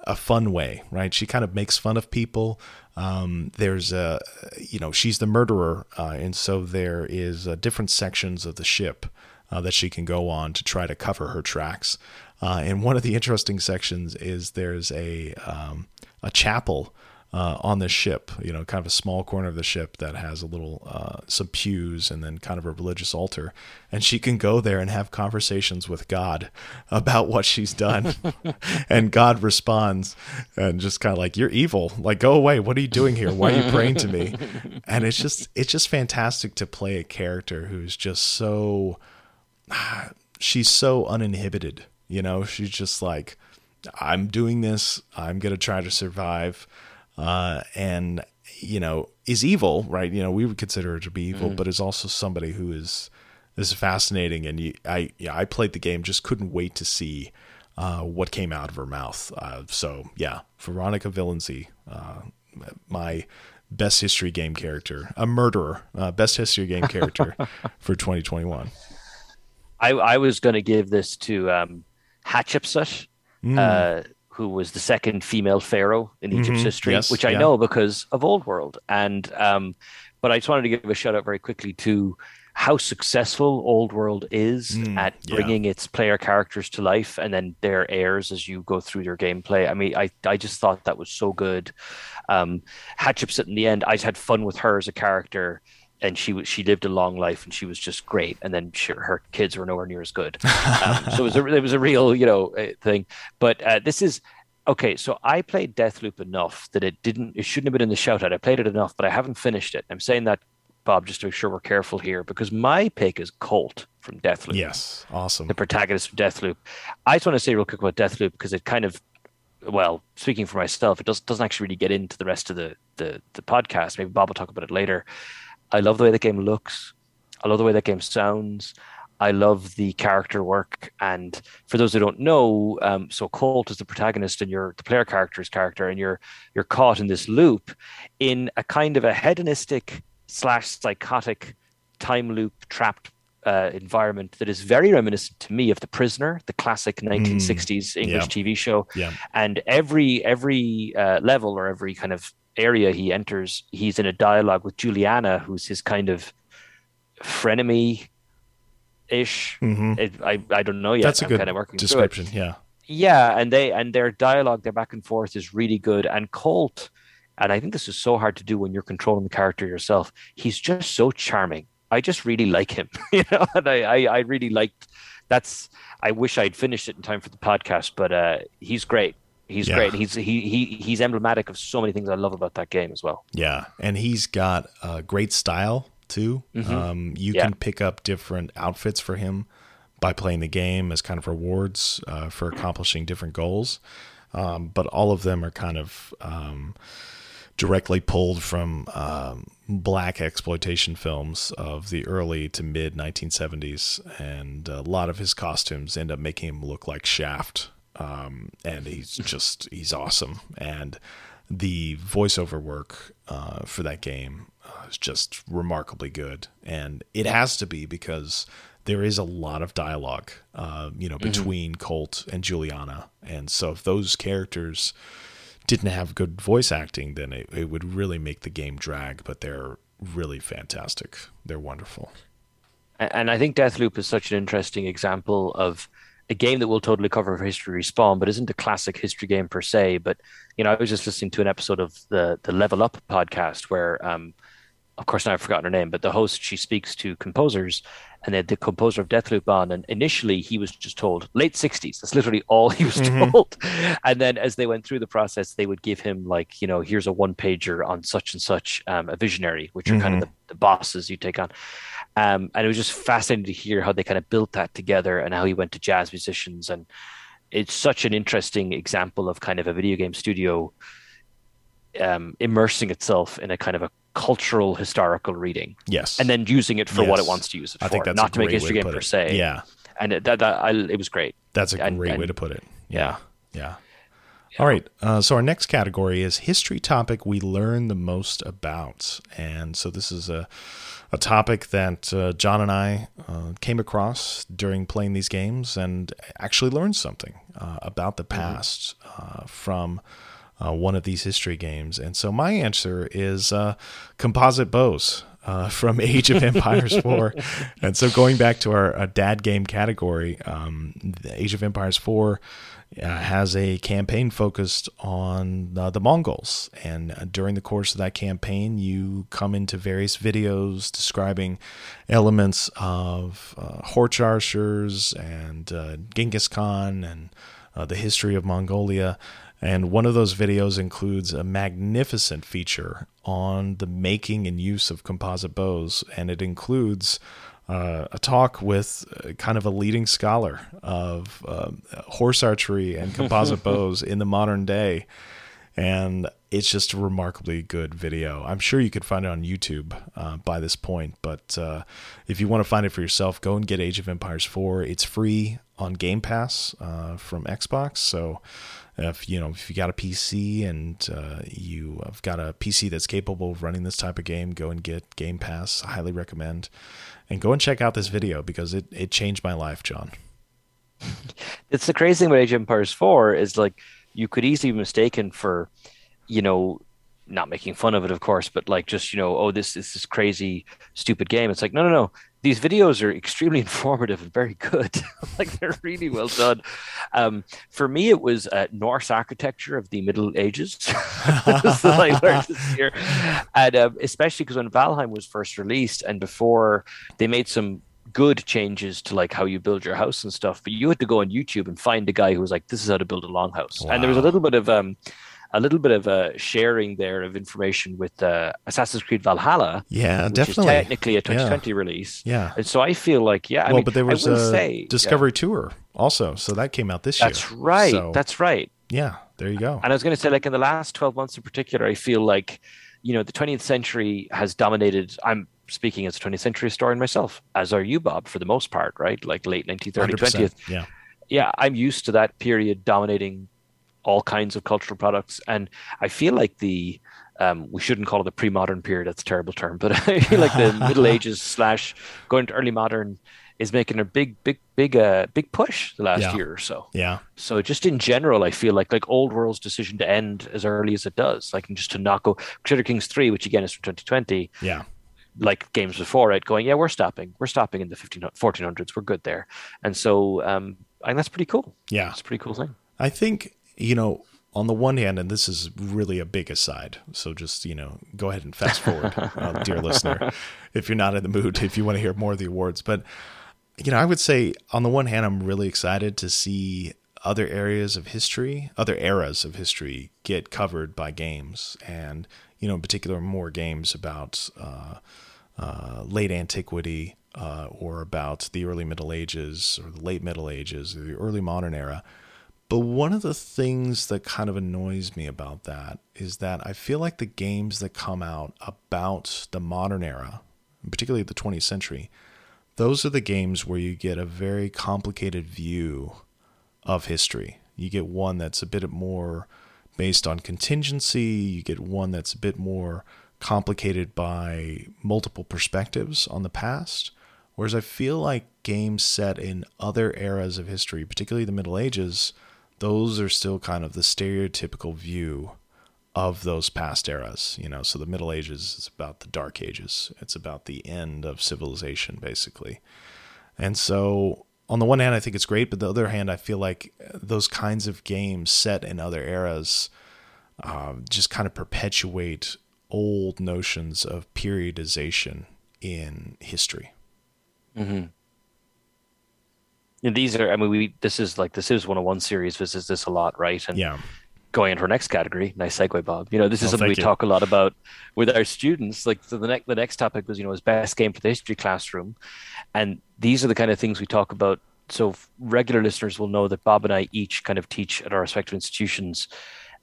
a fun way, right? She kind of makes fun of people. Um, there's a, you know, she's the murderer, uh, and so there is uh, different sections of the ship uh, that she can go on to try to cover her tracks. Uh, and one of the interesting sections is there's a um, a chapel uh, on the ship, you know, kind of a small corner of the ship that has a little, uh, some pews and then kind of a religious altar. And she can go there and have conversations with God about what she's done. and God responds and just kind of like, You're evil. Like, go away. What are you doing here? Why are you praying to me? And it's just, it's just fantastic to play a character who's just so, she's so uninhibited. You know, she's just like, I'm doing this. I'm going to try to survive uh, and you know is evil, right? You know, we would consider her to be evil, mm. but is also somebody who is is fascinating. And you, I, yeah, I played the game, just couldn't wait to see uh, what came out of her mouth. Uh, so yeah, Veronica Villensey, uh, my best history game character, a murderer, uh, best history game character for 2021.
I, I was going to give this to um, Hatshepsut. Mm. Who was the second female pharaoh in mm-hmm. Egypt's history, yes, which I yeah. know because of Old World. And um, but I just wanted to give a shout out very quickly to how successful Old World is mm, at bringing yeah. its player characters to life and then their heirs as you go through your gameplay. I mean, I, I just thought that was so good. Um, Hatshepsut in the end, I had fun with her as a character and she was she lived a long life and she was just great. And then she, her kids were nowhere near as good. Um, so it was a it was a real you know uh, thing. But uh, this is okay so i played deathloop enough that it didn't it shouldn't have been in the shout out i played it enough but i haven't finished it. I'm saying that bob just to make sure we're careful here because my pick is colt from deathloop.
Yes. Awesome.
The protagonist of deathloop. I just want to say real quick about deathloop because it kind of well, speaking for myself, it does, doesn't actually really get into the rest of the, the, the podcast. Maybe Bob will talk about it later. I love the way the game looks. I love the way that game sounds. I love the character work. And for those who don't know, um, so Colt is the protagonist and you're the player character's character, and you're you're caught in this loop in a kind of a hedonistic slash psychotic time loop trapped uh, environment that is very reminiscent to me of The Prisoner, the classic 1960s mm, English yeah. TV show.
Yeah.
And every every uh, level or every kind of area he enters, he's in a dialogue with Juliana, who's his kind of frenemy ish. Mm-hmm. I I don't know yet.
That's a I'm good kind of working description. Yeah.
Yeah, and they and their dialogue, their back and forth is really good. And Colt, and I think this is so hard to do when you're controlling the character yourself. He's just so charming. I just really like him, you know, and I, I, I really liked. That's. I wish I'd finished it in time for the podcast, but uh, he's great. He's yeah. great. He's he he he's emblematic of so many things I love about that game as well.
Yeah, and he's got a great style too. Mm-hmm. Um, you yeah. can pick up different outfits for him by playing the game as kind of rewards uh, for accomplishing different goals. Um, but all of them are kind of um, directly pulled from um, blaxploitation films of the early to mid 1970s, and a lot of his costumes end up making him look like Shaft um, and he's just he's awesome. And the voiceover work uh, for that game uh, is just remarkably good, and it has to be because there is a lot of dialogue, uh, you know, mm-hmm. between mm-hmm. Colt and Juliana, and so if those characters didn't have good voice acting, then it, it would really make the game drag. But they're really fantastic. They're wonderful.
And I think Deathloop is such an interesting example of a game that we'll totally cover for History Respawn, but isn't a classic history game per se. But you know, I was just listening to an episode of the the Level Up podcast where um, of course now I've forgotten her name, but the host she speaks to composers, and then the composer of Deathloop on, and initially he was just told late sixties. That's literally all he was mm-hmm. told. And then as they went through the process, they would give him like you know here's a one pager on such and such um, a visionary, which are mm-hmm. kind of mm-hmm. the, the, bosses you take on. Um, and it was just fascinating to hear how they kind of built that together and how he went to jazz musicians and it's such an interesting example of kind of a video game studio um, immersing itself in a kind of a cultural historical reading.
Yes.
And then using it for yes. what it wants to use it I for. Think that's not to make a history game per se.
Yeah.
And it, that, that I, it was great.
That's a and, great and, way to put it. Yeah. Yeah. yeah. All right. Uh, so our next category is history topic we learn the most about. And so this is a a topic that uh, John and I uh, came across during playing these games and actually learned something uh, about the mm-hmm. past mm-hmm. from uh, one of these history games. And so my answer is uh, composite bows. Uh, from Age of Empires 4. and so going back to our dad game category, um, Age of Empires 4 uh, has a campaign focused on uh, the Mongols. And uh, during the course of that campaign, you come into various videos describing elements of uh, horse archers and uh, Genghis Khan and the history of Mongolia. And one of those videos includes a magnificent feature on the making and use of composite bows, and it includes uh, a talk with uh, kind of a leading scholar of uh, horse archery and composite bows in the modern day. And it's just a remarkably good video. I'm sure you could find it on YouTube uh, by this point, but uh, if you want to find it for yourself, go and get Age of Empires 4. It's free on Game Pass uh, from Xbox, so if you know if you got a PC and uh, you have got a PC that's capable of running this type of game, go and get Game Pass. I highly recommend, and go and check out this video because it it changed my life, John.
It's the crazy thing about Age of Empires Four is like you could easily be mistaken for, you know, not making fun of it, of course, but like just you know, oh, this this is this crazy stupid game. It's like no, no, no these videos are extremely informative and very good. like they're really well done. Um, for me, it was uh, Norse architecture of the Middle Ages. so I learned this year, and um, especially because when Valheim was first released, and before they made some good changes to like how you build your house and stuff, but you had to go on YouTube and find a guy who was like, "This is how to build a longhouse," wow. and there was a little bit of um, a little bit of a sharing there of information with uh, Assassin's Creed Valhalla.
Yeah, definitely.
technically a 2020
yeah.
release.
Yeah.
And so I feel like, yeah. I
well,
mean,
but there was a say, Discovery yeah. Tour also. So that came out this
That's
year.
That's right.
So,
That's right.
Yeah. There you go.
And I was going to say, like in the last 12 months in particular, I feel like, you know, the 20th century has dominated. I'm speaking as a 20th century historian myself, as are you, Bob, for the most part, right? Like late 1930s, 20th.
Yeah.
Yeah. I'm used to that period dominating all kinds of cultural products. And I feel like the um, we shouldn't call it the pre-modern period. That's a terrible term, but I feel like the Middle Ages slash going to early modern is making a big, big, big, uh, big push the last
yeah.
year or so.
Yeah.
So just in general, I feel like like Old World's decision to end as early as it does, like just to not go Crusader Kings three, which again is from 2020.
Yeah.
Like games before it, going, yeah, we're stopping, we're stopping in the 15, 1400s, we're good there, and so um, think that's pretty cool.
Yeah,
it's a pretty cool thing.
I think you know, on the one hand, and this is really a big aside, so just you know, go ahead and fast forward, uh, dear listener, if you're not in the mood, if you want to hear more of the awards. But you know, I would say on the one hand, I'm really excited to see other areas of history, other eras of history, get covered by games, and you know, in particular, more games about uh, uh, late antiquity. Uh, or about the early Middle Ages, or the late Middle Ages, or the early modern era, but one of the things that kind of annoys me about that is that I feel like the games that come out about the modern era, particularly the 20th century, those are the games where you get a very complicated view of history. You get one that's a bit more based on contingency, you get one that's a bit more complicated by multiple perspectives on the past. Whereas I feel like games set in other eras of history, particularly the Middle Ages, those are still kind of the stereotypical view of those past eras. You know, so the Middle Ages is about the Dark Ages, it's about the end of civilization, basically. And so, on the one hand, I think it's great, but the other hand, I feel like those kinds of games set in other eras uh, just kind of perpetuate old notions of periodization in history.
Mm-hmm. And these are, I mean, we this is like this is one of one series visits this a lot, right? And
yeah.
Going into our next category, nice segue, Bob. You know, this is
Oh,
something we
you.
talk a lot about with our students. Like, so the next the next topic was, you know, is best game for the history classroom, and these are the kind of things we talk about. So regular listeners will know that Bob and I each kind of teach at our respective institutions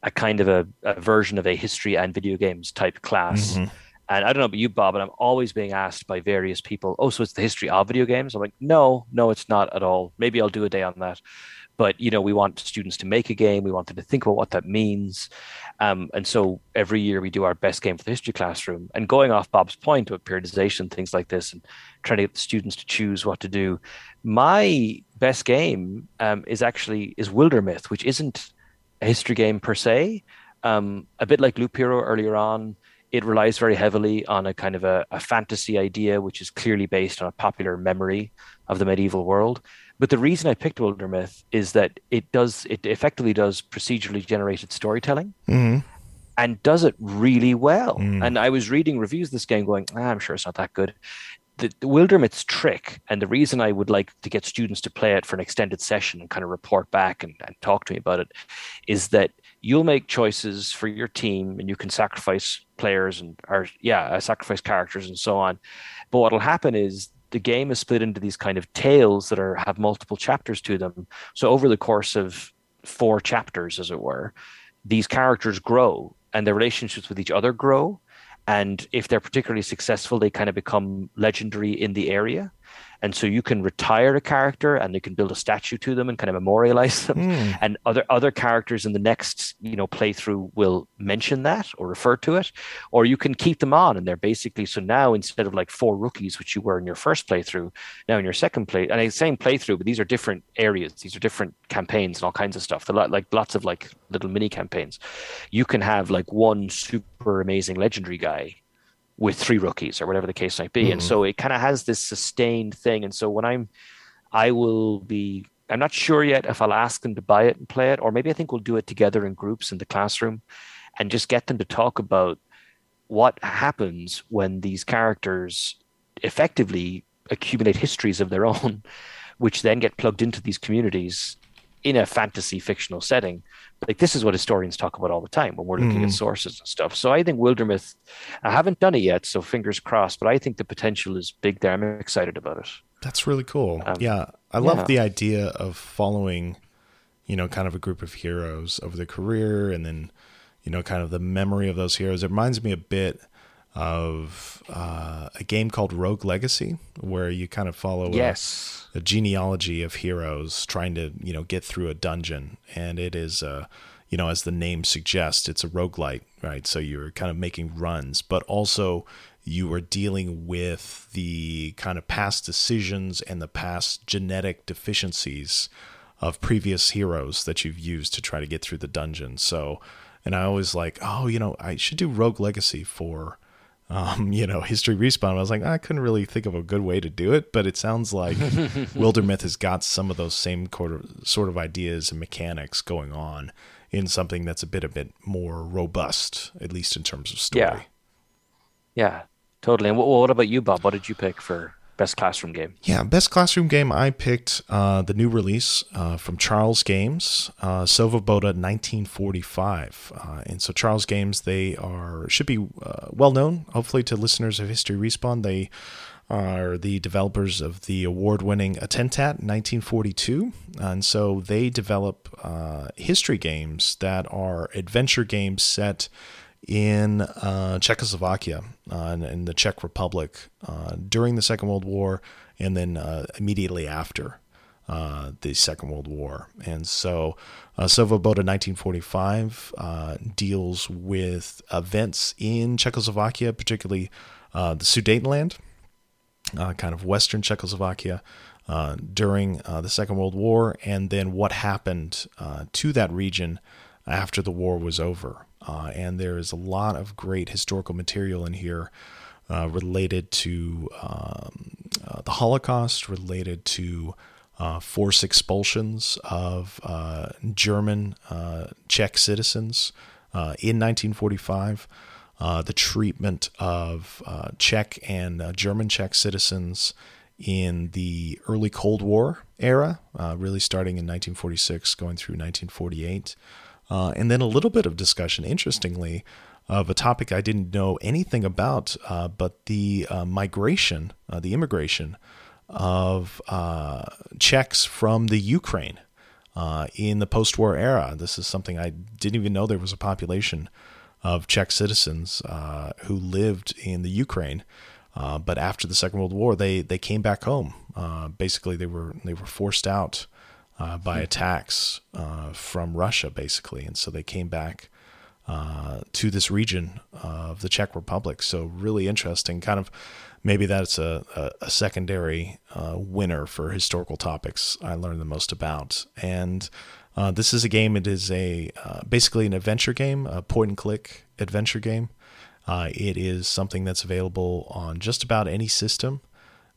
a kind of a, a version of a history and video games type class.
Mhm.
And I don't know about you, Bob, but I'm always being asked by various people, oh, so it's the history of video games? I'm like, no, no, it's not at all. Maybe I'll do a day on that. But, you know, we want students to make a game. We want them to think about what that means. Um, and so every year we do our best game for the history classroom. And going off Bob's point about periodization, things like this, and trying to get the students to choose what to do, my best game um, is actually is Wildermyth, which isn't a history game per se. Um, a bit like Loop Hero earlier on, it relies very heavily on a kind of a, a fantasy idea, which is clearly based on a popular memory of the medieval world. But the reason I picked Wildermyth is that it does it effectively does procedurally generated storytelling
Mhm.
and does it really well.
Mm.
And I was reading reviews of this game going, ah, I'm sure it's not that good. The, the Wildermyth's trick, and the reason I would like to get students to play it for an extended session and kind of report back and, and talk to me about it, is that you'll make choices for your team and you can sacrifice players and or yeah, uh, sacrifice characters and so on. But what'll happen is the game is split into these kind of tales that are have multiple chapters to them. So over the course of four chapters, as it were, these characters grow and their relationships with each other grow. And if they're particularly successful, they kind of become legendary in the area. And so you can retire a character and you can build a statue to them and kind of memorialize them.
Mm.
And other other characters in the next, you know, playthrough will mention that or refer to it. Or you can keep them on and they're basically so now instead of like four rookies, which you were in your first playthrough, now in your second play and same playthrough, but these are different areas, these are different campaigns and all kinds of stuff. They're like lots of like little mini campaigns. You can have like one super amazing legendary guy with three rookies or whatever the case might be. And
Mhm.
so it kind of has this sustained thing. And so when I'm, I will be, I'm not sure yet if I'll ask them to buy it and play it, or maybe I think we'll do it together in groups in the classroom and just get them to talk about what happens when these characters effectively accumulate histories of their own, which then get plugged into these communities in a fantasy fictional setting. Like this is what historians talk about all the time when we're looking
Mhm.
at sources and stuff. So I think Wildermyth, I haven't done it yet, so fingers crossed, but I think the potential is big there. I'm excited about it.
That's really cool.
Um,
yeah, I love
yeah.
the idea of following, you know, kind of a group of heroes over their career, and then, you know, kind of the memory of those heroes. It reminds me a bit of uh, a game called Rogue Legacy, where you kind of follow a-
Yes.
a genealogy of heroes trying to you know get through a dungeon. And it is uh you know as the name suggests it's a roguelite right? So you're kind of making runs but also you are dealing with the kind of past decisions and the past genetic deficiencies of previous heroes that you've used to try to get through the dungeon. So and i always like oh you know i should do rogue legacy for um, you know, history respawn. I was like, I couldn't really think of a good way to do it, but it sounds like Wildermyth has got some of those same sort of, sort of ideas and mechanics going on in something that's a bit a bit more robust, at least in terms of story.
Yeah. Yeah, totally. And what, what about you, Bob? What did you pick for best classroom game?
Yeah, best classroom game. I picked uh, the new release uh, from Charles Games, uh, Svoboda 1945. Uh, and so Charles Games, they are should be uh, well known, hopefully to listeners of History Respawn. They are the developers of the award-winning Attentat 1942, and so they develop uh, history games that are adventure games set in uh, Czechoslovakia uh, in, in the Czech Republic uh, during the Second World War and then uh, immediately after uh, the Second World War. And so uh, Svoboda 1945 uh, deals with events in Czechoslovakia, particularly the Sudetenland, kind of Western Czechoslovakia. Uh, during uh, the Second World War, and then what happened uh, to that region after the war was over. Uh, and there is a lot of great historical material in here uh, related to um, uh, the Holocaust, related to uh, forced expulsions of uh, German uh, Czech citizens uh, in 1945. uh, the treatment of Czech and German Czech citizens in the early Cold War era, really starting in 1946, going through 1948. Uh, and then a little bit of discussion, interestingly, of a topic I didn't know anything about, uh, but the migration, the immigration of Czechs from the Ukraine in the post war era. This is something I didn't even know there was a population of Czech citizens uh, who lived in the Ukraine. Uh, but after the Second World War, they they came back home. Uh, basically, they were they were forced out uh, by hmm. attacks uh, from Russia, basically, and so they came back uh, to this region of the Czech Republic. So really interesting. Kind of maybe that's a, a, a secondary winner for historical topics I learned the most about. And uh, this is a game. It is a uh, basically an adventure game, a point and click adventure game. Uh, it is something that's available on just about any system,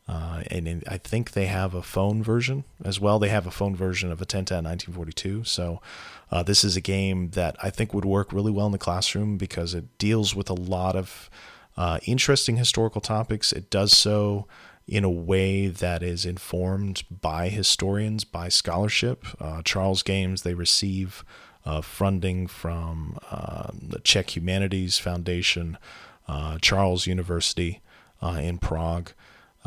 uh, and in, I think they have a phone version as well. They have a phone version of Attentat 1942. So uh, this is a game that I think would work really well in the classroom because it deals with a lot of uh, interesting historical topics. It does so in a way that is informed by historians, by scholarship. Uh, Charles Games, they receive uh, funding from uh, the Czech Humanities Foundation, Charles University in Prague.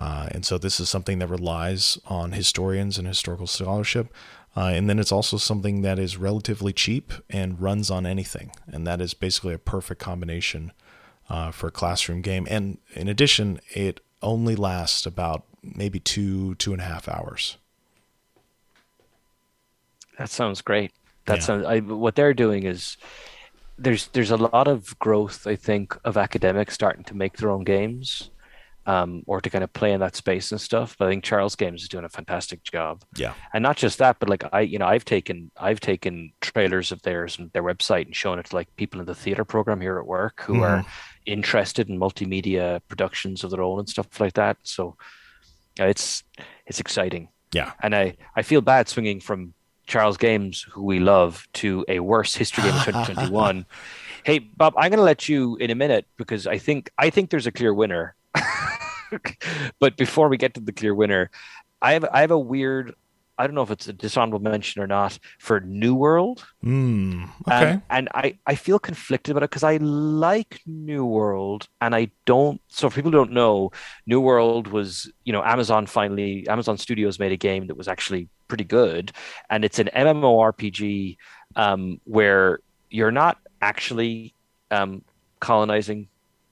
Uh, and so this is something that relies on historians and historical scholarship. and then it's also something that is relatively cheap and runs on anything. And that is basically a perfect combination for a classroom game. And in addition, it only lasts about maybe two, two and a half hours.
That sounds great. That yeah. sounds. I, what they're doing is there's there's a lot of growth. I think of academics starting to make their own games, um, or to kind of play in that space and stuff. But I think Charles Games is doing a fantastic job.
Yeah,
and not just that, but like I, you know, I've taken I've taken trailers of theirs and their website and shown it to like people in the theater program here at work who mm-hmm. are interested in multimedia productions of their own and stuff like that. So uh, it's it's exciting.
Yeah,
and I I feel bad swinging from Charles Games, who we love, to a worse history game of 2021. hey, Bob, I'm going to let you in a minute because I think I think there's a clear winner. but before we get to the clear winner, I have I have a weird I don't know if it's a dishonorable mention or not for New World.
Mm, okay.
Um, and I, I feel conflicted about it because I like New World and I don't. So, if people who don't know, New World was, you know, Amazon finally, Amazon Studios made a game that was actually pretty good. And it's an MMORPG um, where you're not actually um, colonizing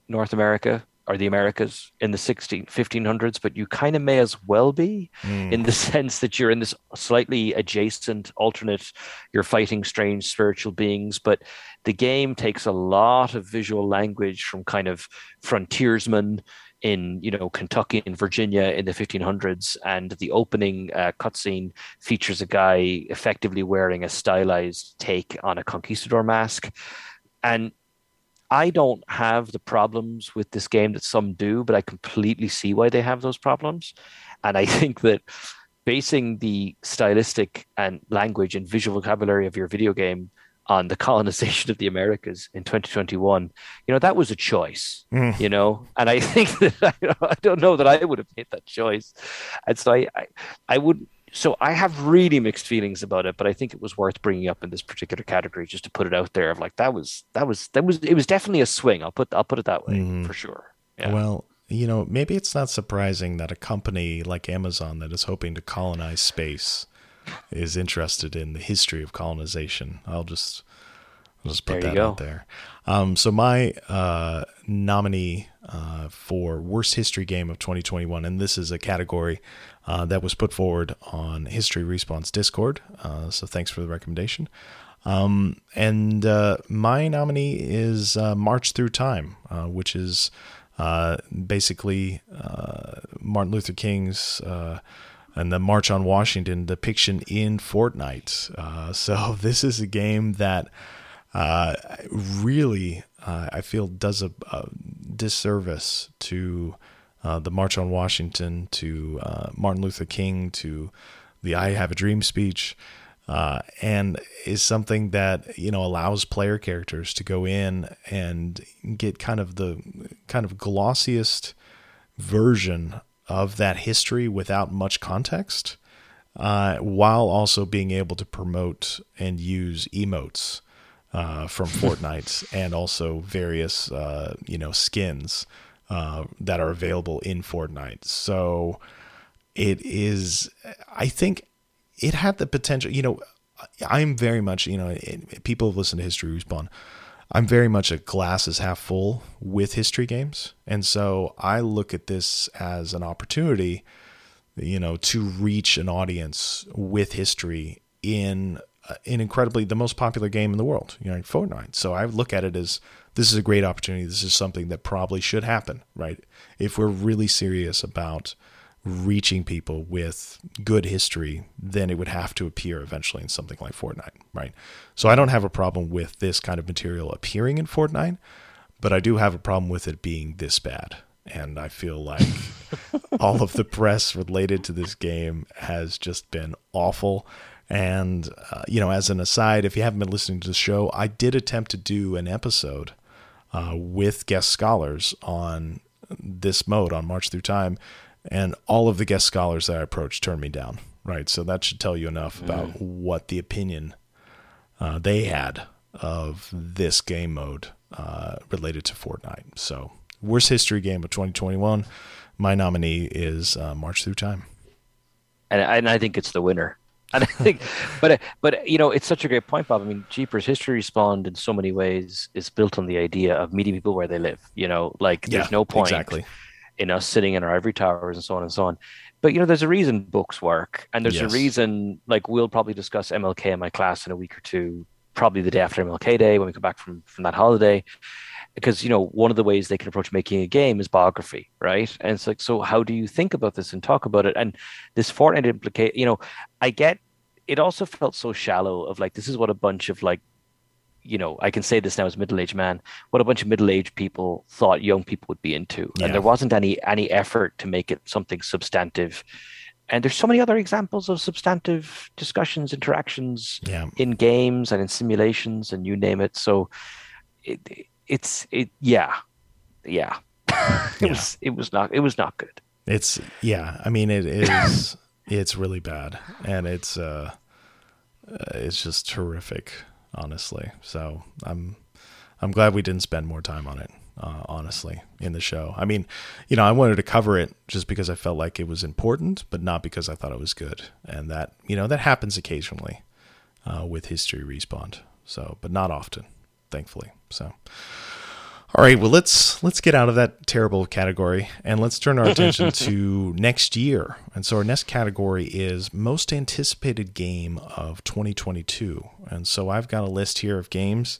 North America or the Americas in the 16, 1500s, but you kind of may as well be mm. in the sense that you're in this slightly adjacent alternate, you're fighting strange spiritual beings. But the game takes a lot of visual language from kind of frontiersmen in you know Kentucky and Virginia in the 1500s, and the opening uh, cutscene features a guy effectively wearing a stylized take on a conquistador mask, and I don't have the problems with this game that some do, but I completely see why they have those problems. And I think that basing the stylistic and language and visual vocabulary of your video game on the colonization of the Americas in 2021, you know, that was a choice, mm. you know, and I think that I, I, don't know that I would have made that choice. And so I, I, I would so I have really mixed feelings about it, but I think it was worth bringing up in this particular category just to put it out there. Of like that was that was that was it was definitely a swing. I'll put I'll put it that way mm. for sure.
Yeah. Well, you know, maybe it's not surprising that a company like Amazon that is hoping to colonize space is interested in the history of colonization. I'll just I'll just put that go. out there. Um, so my uh, nominee uh, for worst history game of 2021, and this is a category uh, that was put forward on History Respawn's Discord. Uh, so thanks for the recommendation. Um, and uh, my nominee is uh, March Through Time, which is basically Martin Luther King's and the March on Washington depiction in Fortnite. Uh, so this is a game that uh, really uh, I feel does a, a disservice to uh, the March on Washington, to uh, Martin Luther King, to the I Have a Dream speech. uh, and is something that you know allows player characters to go in and get kind of the kind of glossiest version of that history without much context, uh, while also being able to promote and use emotes uh, from Fortnite and also various uh, you know skins uh, that are available in Fortnite. So it is, I think, it had the potential. You know, I'm very much you know it, people have listened to History Respawn. I'm very much a glass is half full with history games, and so I look at this as an opportunity, you know, to reach an audience with history in an incredibly the most popular game in the world, you know, Fortnite. So I look at it as this is a great opportunity. This is something that probably should happen, right? If we're really serious about reaching people with good history, then it would have to appear eventually in something like Fortnite, right? So I don't have a problem with this kind of material appearing in Fortnite, but I do have a problem with it being this bad. And I feel like all of the press related to this game has just been awful. And, uh, you know, as an aside, if you haven't been listening to the show, I did attempt to do an episode uh, with guest scholars on this mode on March Through Time. And all of the guest scholars that I approached turned me down, right? So that should tell you enough about mm. what the opinion uh, they had of this game mode uh, related to Fortnite. So, worst history game of 2021. My nominee is uh, March Through Time.
And, and I think it's the winner. And I think, but but you know, it's such a great point, Bob. I mean, Jeepers History Respawn in so many ways is built on the idea of meeting people where they live. You know, like yeah, there's no point
exactly.
in us sitting in our ivory towers and so on and so on. But you know, there's a reason books work, and there's yes. a reason. Like we'll probably discuss MLK in my class in a week or two, probably the day after MLK Day when we come back from from that holiday because you know one of the ways they can approach making a game is biography right? And it's like so how do you think about this and talk about it? And this fortnite implicate you know i get it also felt so shallow of like this is what a bunch of like you know i can say this now as middle-aged man what a bunch of middle-aged people thought young people would be into. Yeah. and there wasn't any any effort to make it something substantive. And there's so many other examples of substantive discussions interactions
yeah.
in games and in simulations and you name it. So it, it's it yeah yeah. It yeah. was it was not it was not good.
It's yeah i mean it is it's really bad. And it's uh, uh it's just terrific honestly. So i'm i'm glad we didn't spend more time on it uh, honestly in the show. I mean you know i wanted to cover it just because i felt like it was important but not because i thought it was good. And that you know that happens occasionally uh, with history respawn so but not often thankfully so all right, well let's let's get out of that terrible category and let's turn our attention to next year. And so our next category is most anticipated game of 2022. And so I've got a list here of games,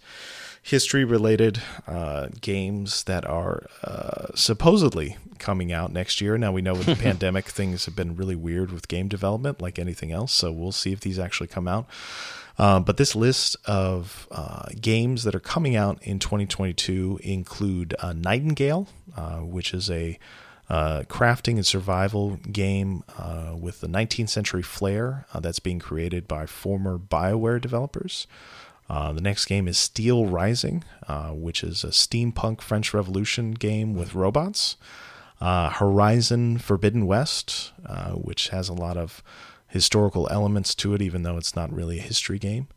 history related uh, games that are uh, supposedly coming out next year. Now we know with the pandemic things have been really weird with game development, like anything else. So we'll see if these actually come out. Uh, but this list of uh, games that are coming out in 2022 include uh, Nightingale, uh, which is a uh, crafting and survival game uh, with the 19th century flair that's being created by former BioWare developers. The next game is Steel Rising, which is a steampunk French Revolution game with robots. Horizon Forbidden West, which has a lot of historical elements to it, even though it's not really a history game.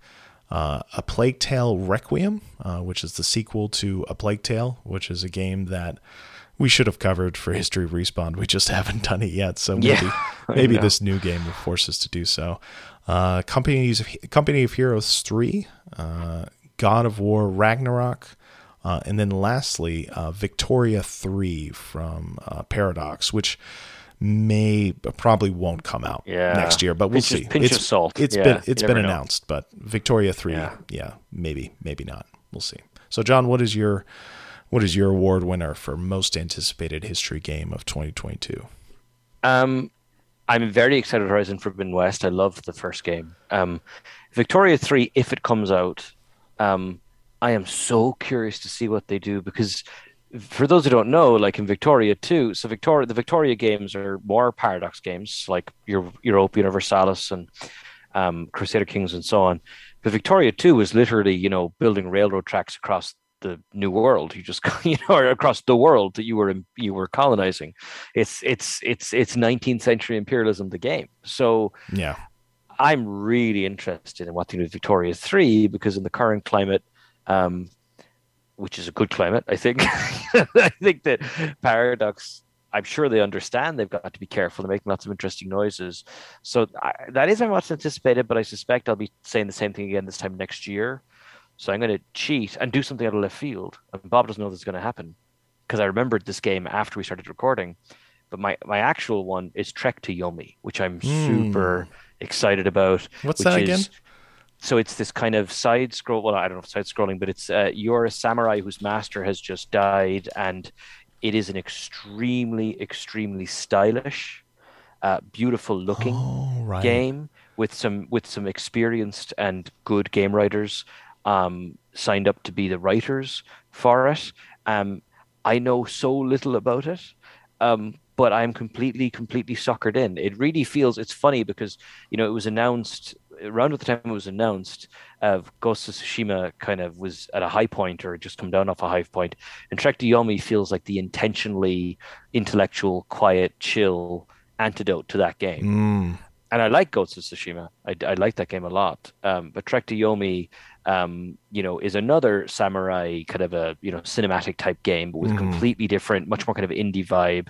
Uh, a Plague Tale Requiem, uh, which is the sequel to A Plague Tale, which is a game that we should have covered for History of Respawn. We just haven't done it yet, so maybe yeah, maybe this new game will force us to do so. Uh, Companies Company of Heroes three, uh, God of War Ragnarok, uh, and then lastly uh, Victoria three from Paradox, which may probably won't come out
yeah.
next year, but we'll
pinch
see.
Pinch
it's,
of salt.
It's
yeah,
been it's been announced, know. but Victoria three, yeah. yeah, maybe maybe not. We'll see. So, John, what is your what is your award winner for most anticipated history game of 2022?
Um, I'm very excited. Horizon Forbidden West. I love the first game. Um, Victoria three, if it comes out, um, I am so curious to see what they do because for those who don't know, like in Victoria 2, so Victoria, the Victoria games are more paradox games, like Europa Universalis and um, Crusader Kings, and so on. But Victoria 2 was literally, you know, building railroad tracks across the new world. You just, you know, or across the world that you were you were colonizing. It's it's it's it's 19th century imperialism, the game. So
yeah,
I'm really interested in what to do with Victoria 3 because in the current climate, um, which is a good climate, I think. I think that Paradox, I'm sure they understand they've got to be careful. They're making lots of interesting noises. So I, that is very much anticipated, but I suspect I'll be saying the same thing again this time next year. So I'm going to cheat and do something out of left field. And Bob doesn't know this is going to happen because I remembered this game after we started recording. But my, my actual one is Trek to Yomi, which I'm mm. super excited about.
What's that again?
so it's this kind of side scroll. Well, I don't know if side scrolling, but it's uh, you're a samurai whose master has just died, and it is an extremely, extremely stylish, uh, beautiful looking oh, right. game with some with some experienced and good game writers um, signed up to be the writers for it. Um, I know so little about it, um, but I'm completely, completely suckered in. It really feels. It's funny because you know it was announced around the time it was announced, uh, Ghost of Tsushima kind of was at a high point or just come down off a high point, and Trek to Yomi feels like the intentionally intellectual, quiet, chill antidote to that game.
Mm.
And I like Ghost of Tsushima. I, I like that game a lot. Um, but Trek to Yomi, um, you know, is another samurai kind of a you know cinematic type game, but with mm. completely different, much more kind of indie vibe.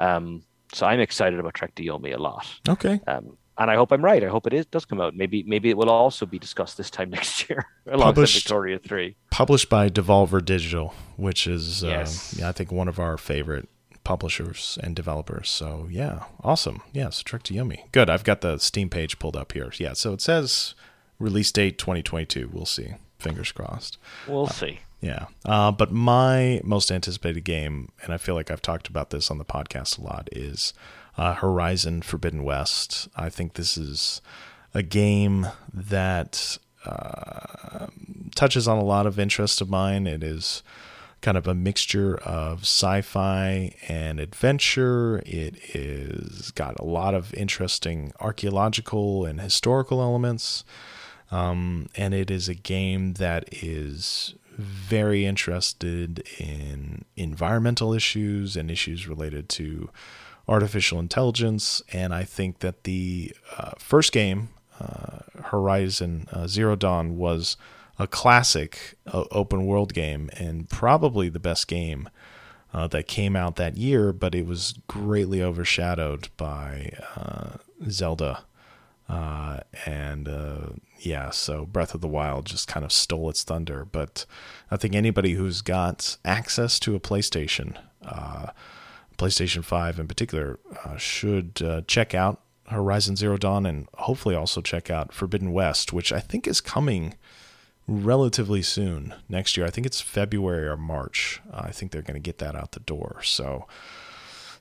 Um, so I'm excited about Trek to Yomi a lot.
Okay.
Um, and I hope I'm right. I hope it is does come out. Maybe maybe it will also be discussed this time next year published, Victoria Three.
Published by Devolver Digital, which is uh, yes. uh, yeah, I think one of our favorite publishers and developers. So yeah, awesome. Yeah, so Trek to Yomi. Good. I've got the Steam page pulled up here. Yeah, so it says release date 2022. We'll see. Fingers crossed.
We'll uh, see.
Yeah. Uh, but my most anticipated game, and I feel like I've talked about this on the podcast a lot, is uh, Horizon Forbidden West. I think this is a game that uh, touches on a lot of interest of mine. It is kind of a mixture of sci-fi and adventure. It is got a lot of interesting archaeological and historical elements. Um, and it is a game that is very interested in environmental issues and issues related to artificial intelligence. And I think that the uh, first game, uh, Horizon uh, Zero Dawn, was a classic uh, open world game and probably the best game uh, that came out that year, but it was greatly overshadowed by uh, Zelda. and yeah, so Breath of the Wild just kind of stole its thunder. But I think anybody who's got access to a PlayStation, uh, PlayStation 5 in particular, uh, should uh, check out Horizon Zero Dawn and hopefully also check out Forbidden West, which I think is coming relatively soon next year. I think it's February or March. I think they're going to get that out the door. So,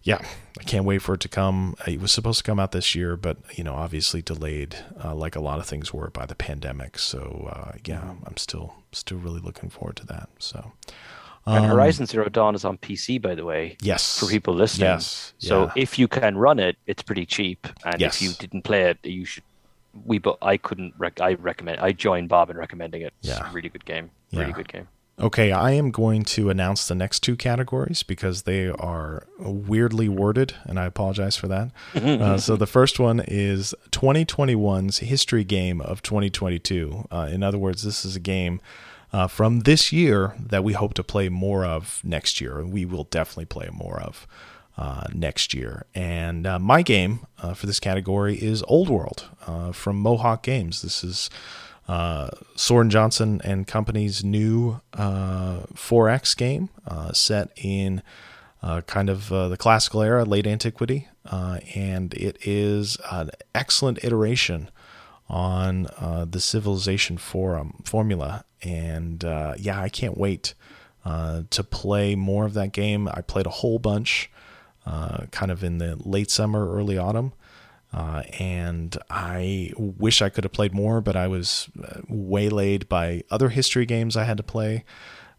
yeah, I can't wait for it to come. It was supposed to come out this year, but you know, obviously delayed, uh, like a lot of things were by the pandemic. So, uh, yeah, mm-hmm. I'm still still really looking forward to that. So,
and um, Horizon Zero Dawn is on PC, by the way.
Yes.
For people listening.
Yes.
So yeah. if you can run it, it's pretty cheap. And yes. if you didn't play it, you should. We, but I couldn't. Rec- I recommend. I joined Bob in recommending it. It's yeah. a really good game. Really good game.
Okay, I am going to announce the next two categories because they are weirdly worded, and I apologize for that. uh, so the first one is 2021's history game of 2022. Uh, in other words, this is a game uh, from this year that we hope to play more of next year, and we will definitely play more of uh, next year. And uh, my game uh, for this category is Old World uh, from Mohawk Games. This is uh, Soren Johnson and Company's new 4X game set in kind of the classical era, late antiquity, and it is an excellent iteration on uh, the Civilization Forum formula, and uh, yeah, I can't wait uh, to play more of that game. I played a whole bunch, uh, kind of in the late summer, early autumn, uh, and I wish I could have played more, but I was uh, waylaid by other history games I had to play.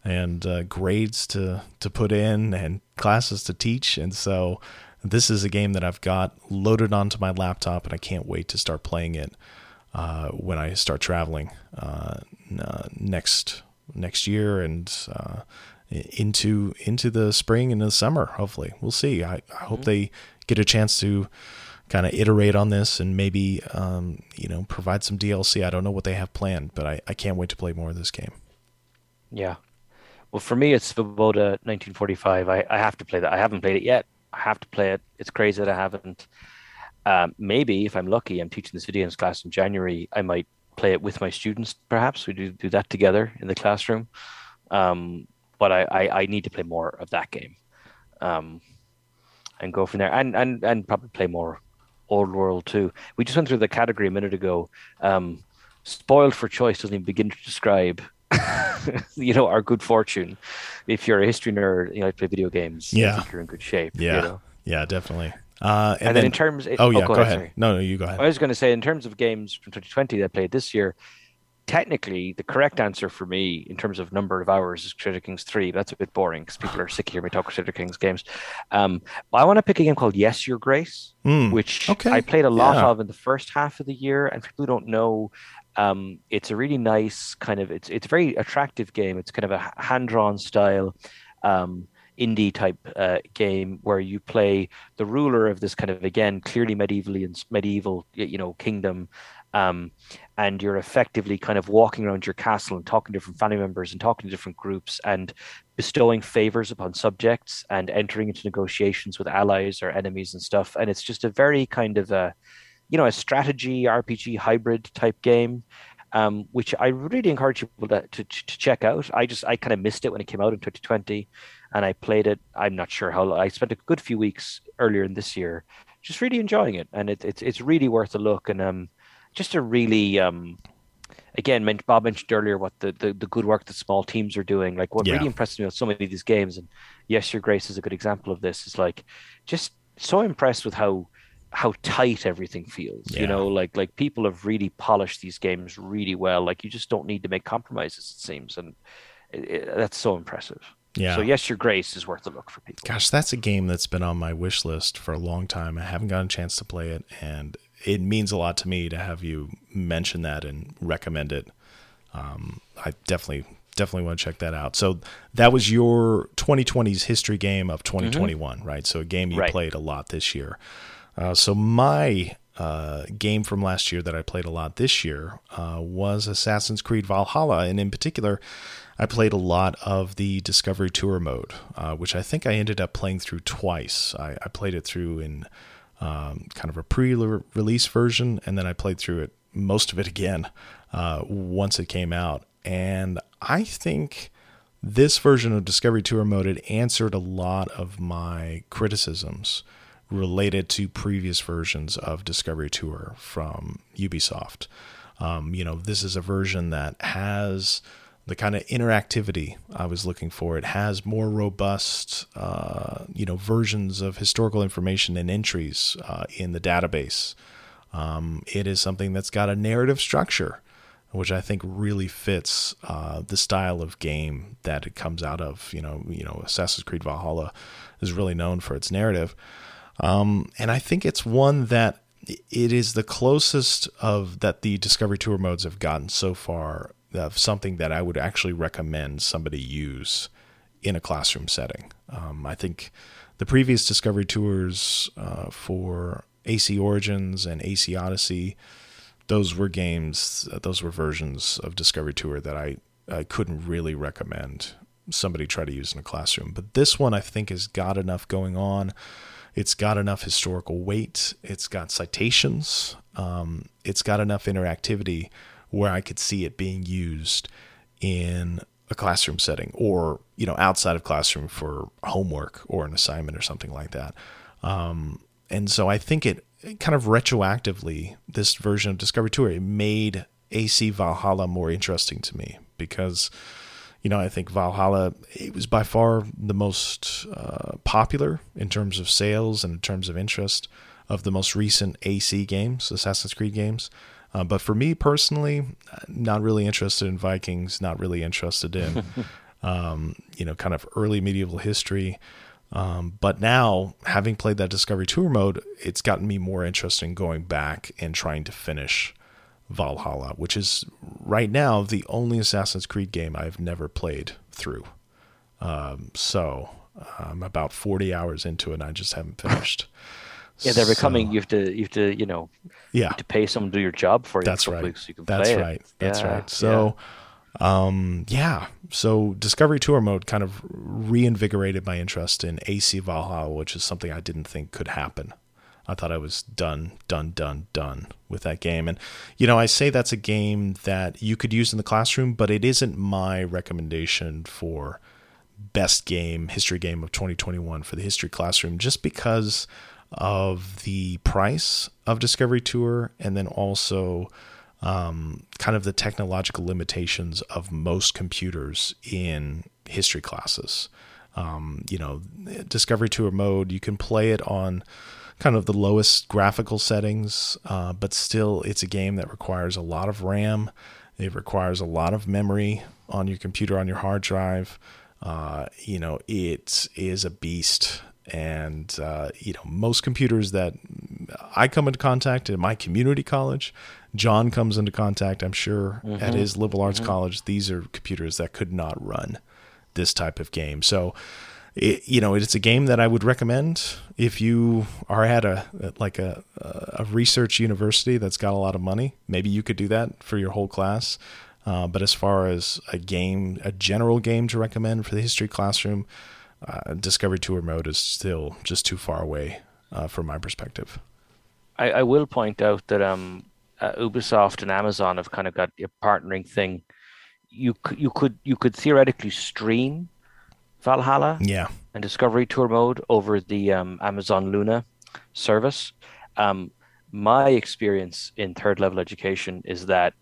And grades to to put in and classes to teach, and so this is a game that I've got loaded onto my laptop, and I can't wait to start playing it uh, when I start traveling uh, next next year and uh, into into the spring and the summer. Hopefully, we'll see. I, I hope mm-hmm. they get a chance to kind of iterate on this and maybe um, you know provide some DLC. I don't know what they have planned, but I, I can't wait to play more of this game.
Yeah. Well, for me, it's Svoboda 1945. I, I have to play that. I haven't played it yet. I have to play it. It's crazy that I haven't. Um, maybe if I'm lucky, I'm teaching this video games class in January. I might play it with my students. Perhaps we do do that together in the classroom. Um, but I, I, I, need to play more of that game, um, and go from there, and and and probably play more Old World too. We just went through the category a minute ago. Um, spoiled for choice doesn't even begin to describe you know, our good fortune. If you're a history nerd, you know, play video games,
yeah,
you're in good shape.
Yeah,
you know?
yeah, definitely. Uh,
and, and then, then, in terms,
oh, oh yeah, go, go ahead. ahead. No, no, you go ahead.
I was going to say, in terms of games from 2020 that I played this year, technically the correct answer for me in terms of number of hours is Crusader Kings 3. That's a bit boring because people are sick of hearing me talk Crusader Kings games. Um, I want to pick a game called Yes, Your Grace,
mm,
which
okay.
I played a lot yeah. of in the first half of the year. And people who don't know, um, it's a really nice kind of it's it's a very attractive game. It's kind of a hand drawn style. Um, indie type uh, game where you play the ruler of this kind of again clearly medievally and medieval you know kingdom um, and you're effectively kind of walking around your castle and talking to different family members and talking to different groups and bestowing favors upon subjects and entering into negotiations with allies or enemies and stuff and it's just a very kind of a you know a strategy RPG hybrid type game, um, which I really encourage people to, to, to check out. I just I kind of missed it when it came out in 2020, and I played it. I'm not sure how Long, I spent a good few weeks earlier in this year, just really enjoying it, and it, it's it's really worth a look. And um, just a really um, again, Bob mentioned earlier what the, the, the, good work that small teams are doing. Like what yeah. really impresses me with so many of these games, and yes, your grace is a good example of this. Is like just so impressed with how how tight everything feels. Yeah. You know, like like people have really polished these games really well. Like you just don't need to make compromises. It seems, and it, it, that's so impressive.
Yeah.
So yes, your grace is worth a look for people.
Gosh, that's a game that's been on my wish list for a long time. I haven't gotten a chance to play it, and it means a lot to me to have you mention that and recommend it. Um, I definitely definitely want to check that out. So that was your 2020's history game of 2021, mm-hmm. right? So a game you right. played a lot this year. Uh, so my uh, game from last year that I played a lot this year uh, was Assassin's Creed Valhalla, and in particular, I played a lot of the Discovery Tour mode, uh, which I think I ended up playing through twice. I, I played it through in um, kind of a pre-release version, and then I played through it most of it again uh, once it came out, and I think this version of Discovery Tour mode it answered a lot of my criticisms related to previous versions of Discovery Tour from Ubisoft. Um, you know, this is a version that has the kind of interactivity I was looking for. It has more robust, uh, you know, versions of historical information and entries uh, in the database. Um, it is something that's got a narrative structure, which I think really fits uh, the style of game that it comes out of. You know, you know, Assassin's Creed Valhalla is really known for its narrative. Um, and I think it's one that it is the closest of that the Discovery Tour modes have gotten so far of something that I would actually recommend somebody use in a classroom setting. Um, I think the previous Discovery Tours uh, for AC Origins and AC Odyssey, those were games, those were versions of Discovery Tour that I, I couldn't really recommend somebody try to use in a classroom. But this one I think has got enough going on it's got enough historical weight. It's got citations. Um, it's got enough interactivity where I could see it being used in a classroom setting or you know outside of classroom for homework or an assignment or something like that. Um, and so I think it kind of retroactively this version of Discovery Tour it made AC Valhalla more interesting to me because you know, I think Valhalla it was by far the most uh, popular in terms of sales and in terms of interest of the most recent AC games, Assassin's Creed games. Uh, but for me personally, not really interested in Vikings, not really interested in, um, you know, kind of early medieval history. Um, but now, having played that Discovery Tour mode, it's gotten me more interested in going back and trying to finish Valhalla, which is right now the only Assassin's Creed game I've never played through. Um, so I'm about 40 hours into it and I just haven't finished.
Yeah, they're becoming. So, you have to, you have to, you know,
yeah,
to pay someone to do your job for you.
That's right.
So you
That's right.
It.
That's
yeah,
right. So, yeah. um, yeah. So Discovery Tour mode kind of reinvigorated my interest in AC Valhalla, which is something I didn't think could happen. I thought I was done, done, done, done with that game. And, you know, I say that's a game that you could use in the classroom, but it isn't my recommendation for best game, history game of 2021 for the history classroom, just because of the price of Discovery Tour and then also um, kind of the technological limitations of most computers in history classes. Um, you know, Discovery Tour mode, you can play it on kind of the lowest graphical settings, uh, but still, it's a game that requires a lot of RAM. It requires a lot of memory on your computer, on your hard drive. Uh, you know, it is a beast and uh, you know most computers that I come into contact in my community college, John comes into contact. I'm sure mm-hmm. at his liberal arts mm-hmm. college, these are computers that could not run this type of game. So, it, you know, it's a game that I would recommend if you are at a like a a research university that's got a lot of money. Maybe you could do that for your whole class. Uh, but as far as a game, a general game to recommend for the history classroom, uh, Discovery Tour mode is still just too far away uh, from my perspective.
I, I, will point out that um, uh, Ubisoft and Amazon have kind of got a partnering thing. You you could you could theoretically stream Valhalla,
yeah,
and Discovery Tour mode over the um, Amazon Luna service. Um, my experience in third level education is that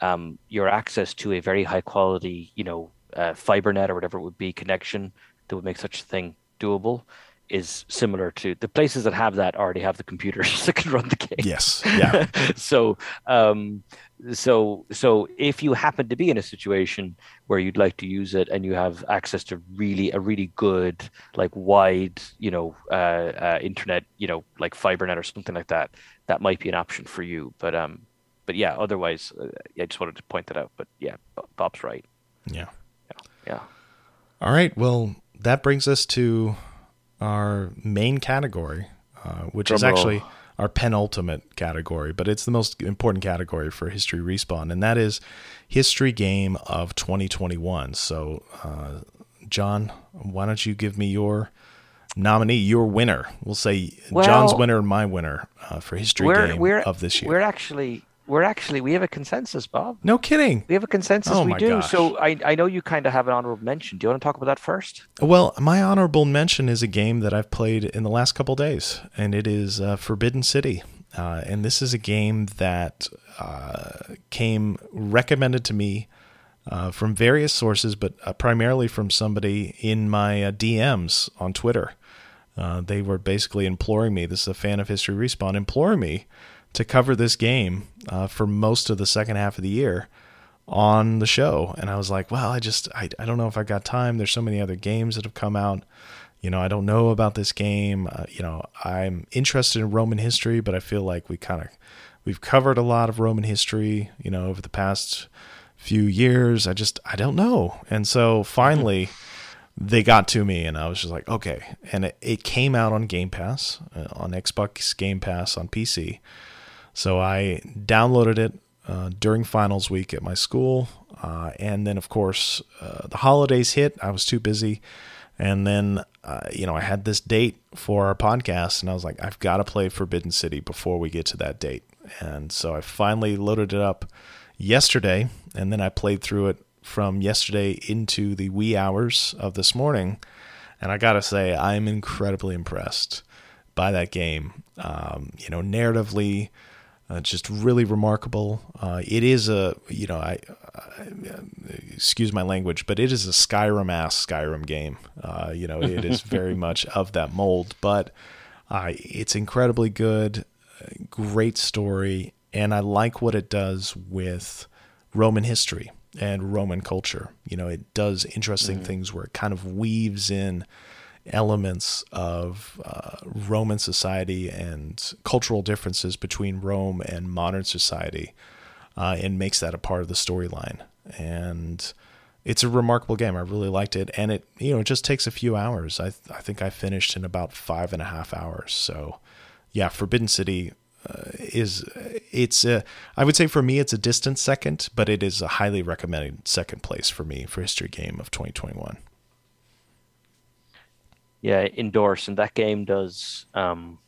um, your access to a very high quality, you know, uh, fiber net or whatever it would be connection that would make such a thing doable is similar to the places that have that already have the computers that can run the game.
Yes. Yeah.
so, um, so, so if you happen to be in a situation where you'd like to use it and you have access to really a really good, like wide, you know, uh, uh, internet, you know, like FiberNet or something like that, that might be an option for you. But, um, but yeah, otherwise, uh, I just wanted to point that out. But yeah, Bob's right.
Yeah.
Yeah. Yeah.
All right. Well, that brings us to our main category, uh, which Drum is actually our penultimate category, but it's the most important category for History Respawn, and that is History Game of 2021. So, uh, John, why don't you give me your nominee, your winner? We'll say well, John's winner and my winner uh, for History Game of this year.
We're actually we're actually we have a consensus, Bob.
No kidding.
We have a consensus. Oh we do. Gosh. So I I know you kind of have an honorable mention. Do you want to talk about that first?
Well, my honorable mention is a game that I've played in the last couple days, and it is uh, Forgotten City. Uh, and this is a game that uh, came recommended to me uh, from various sources, but uh, primarily from somebody in my uh, DMs on Twitter. they were basically imploring me. This is a fan of History Respawn, imploring me to cover this game uh, for most of the second half of the year on the show. And I was like, well, I just, I, I don't know if I got time. There's so many other games that have come out. You know, I don't know about this game. Uh, you know, I'm interested in Roman history, but I feel like we kind of, we've covered a lot of Roman history, you know, over the past few years. I just, I don't know. And so finally, they got to me and I was just like, okay. And it, it came out on Game Pass, uh, on Xbox Game Pass on PC. So I downloaded it uh, during finals week at my school. Uh, and then, of course, uh, the holidays hit. I was too busy. And then, uh, you know, I had this date for our podcast, and I was like, I've got to play Forgotten City before we get to that date. And so I finally loaded it up yesterday, and then I played through it from yesterday into the wee hours of this morning. And I got to say, I'm incredibly impressed by that game. Um, you know, narratively, uh, just really remarkable. Uh, it is a, you know, I, I, excuse my language, but it is a Skyrim ass Skyrim game. Uh, you know, it is very much of that mold, but uh, it's incredibly good, great story, and I like what it does with Roman history and Roman culture. You know, it does interesting mm-hmm. things where it kind of weaves in elements of uh, Roman society and cultural differences between Rome and modern society. uh, and makes that a part of the storyline. And it's a remarkable game. I really liked it, and it you know it just takes a few hours. I I think I finished in about five and a half hours. So yeah, Forgotten City uh, is it's a, I would say for me it's a distant second, but it is a highly recommended second place for me for history game of 2021.
Yeah, endorse, and that game does. Um,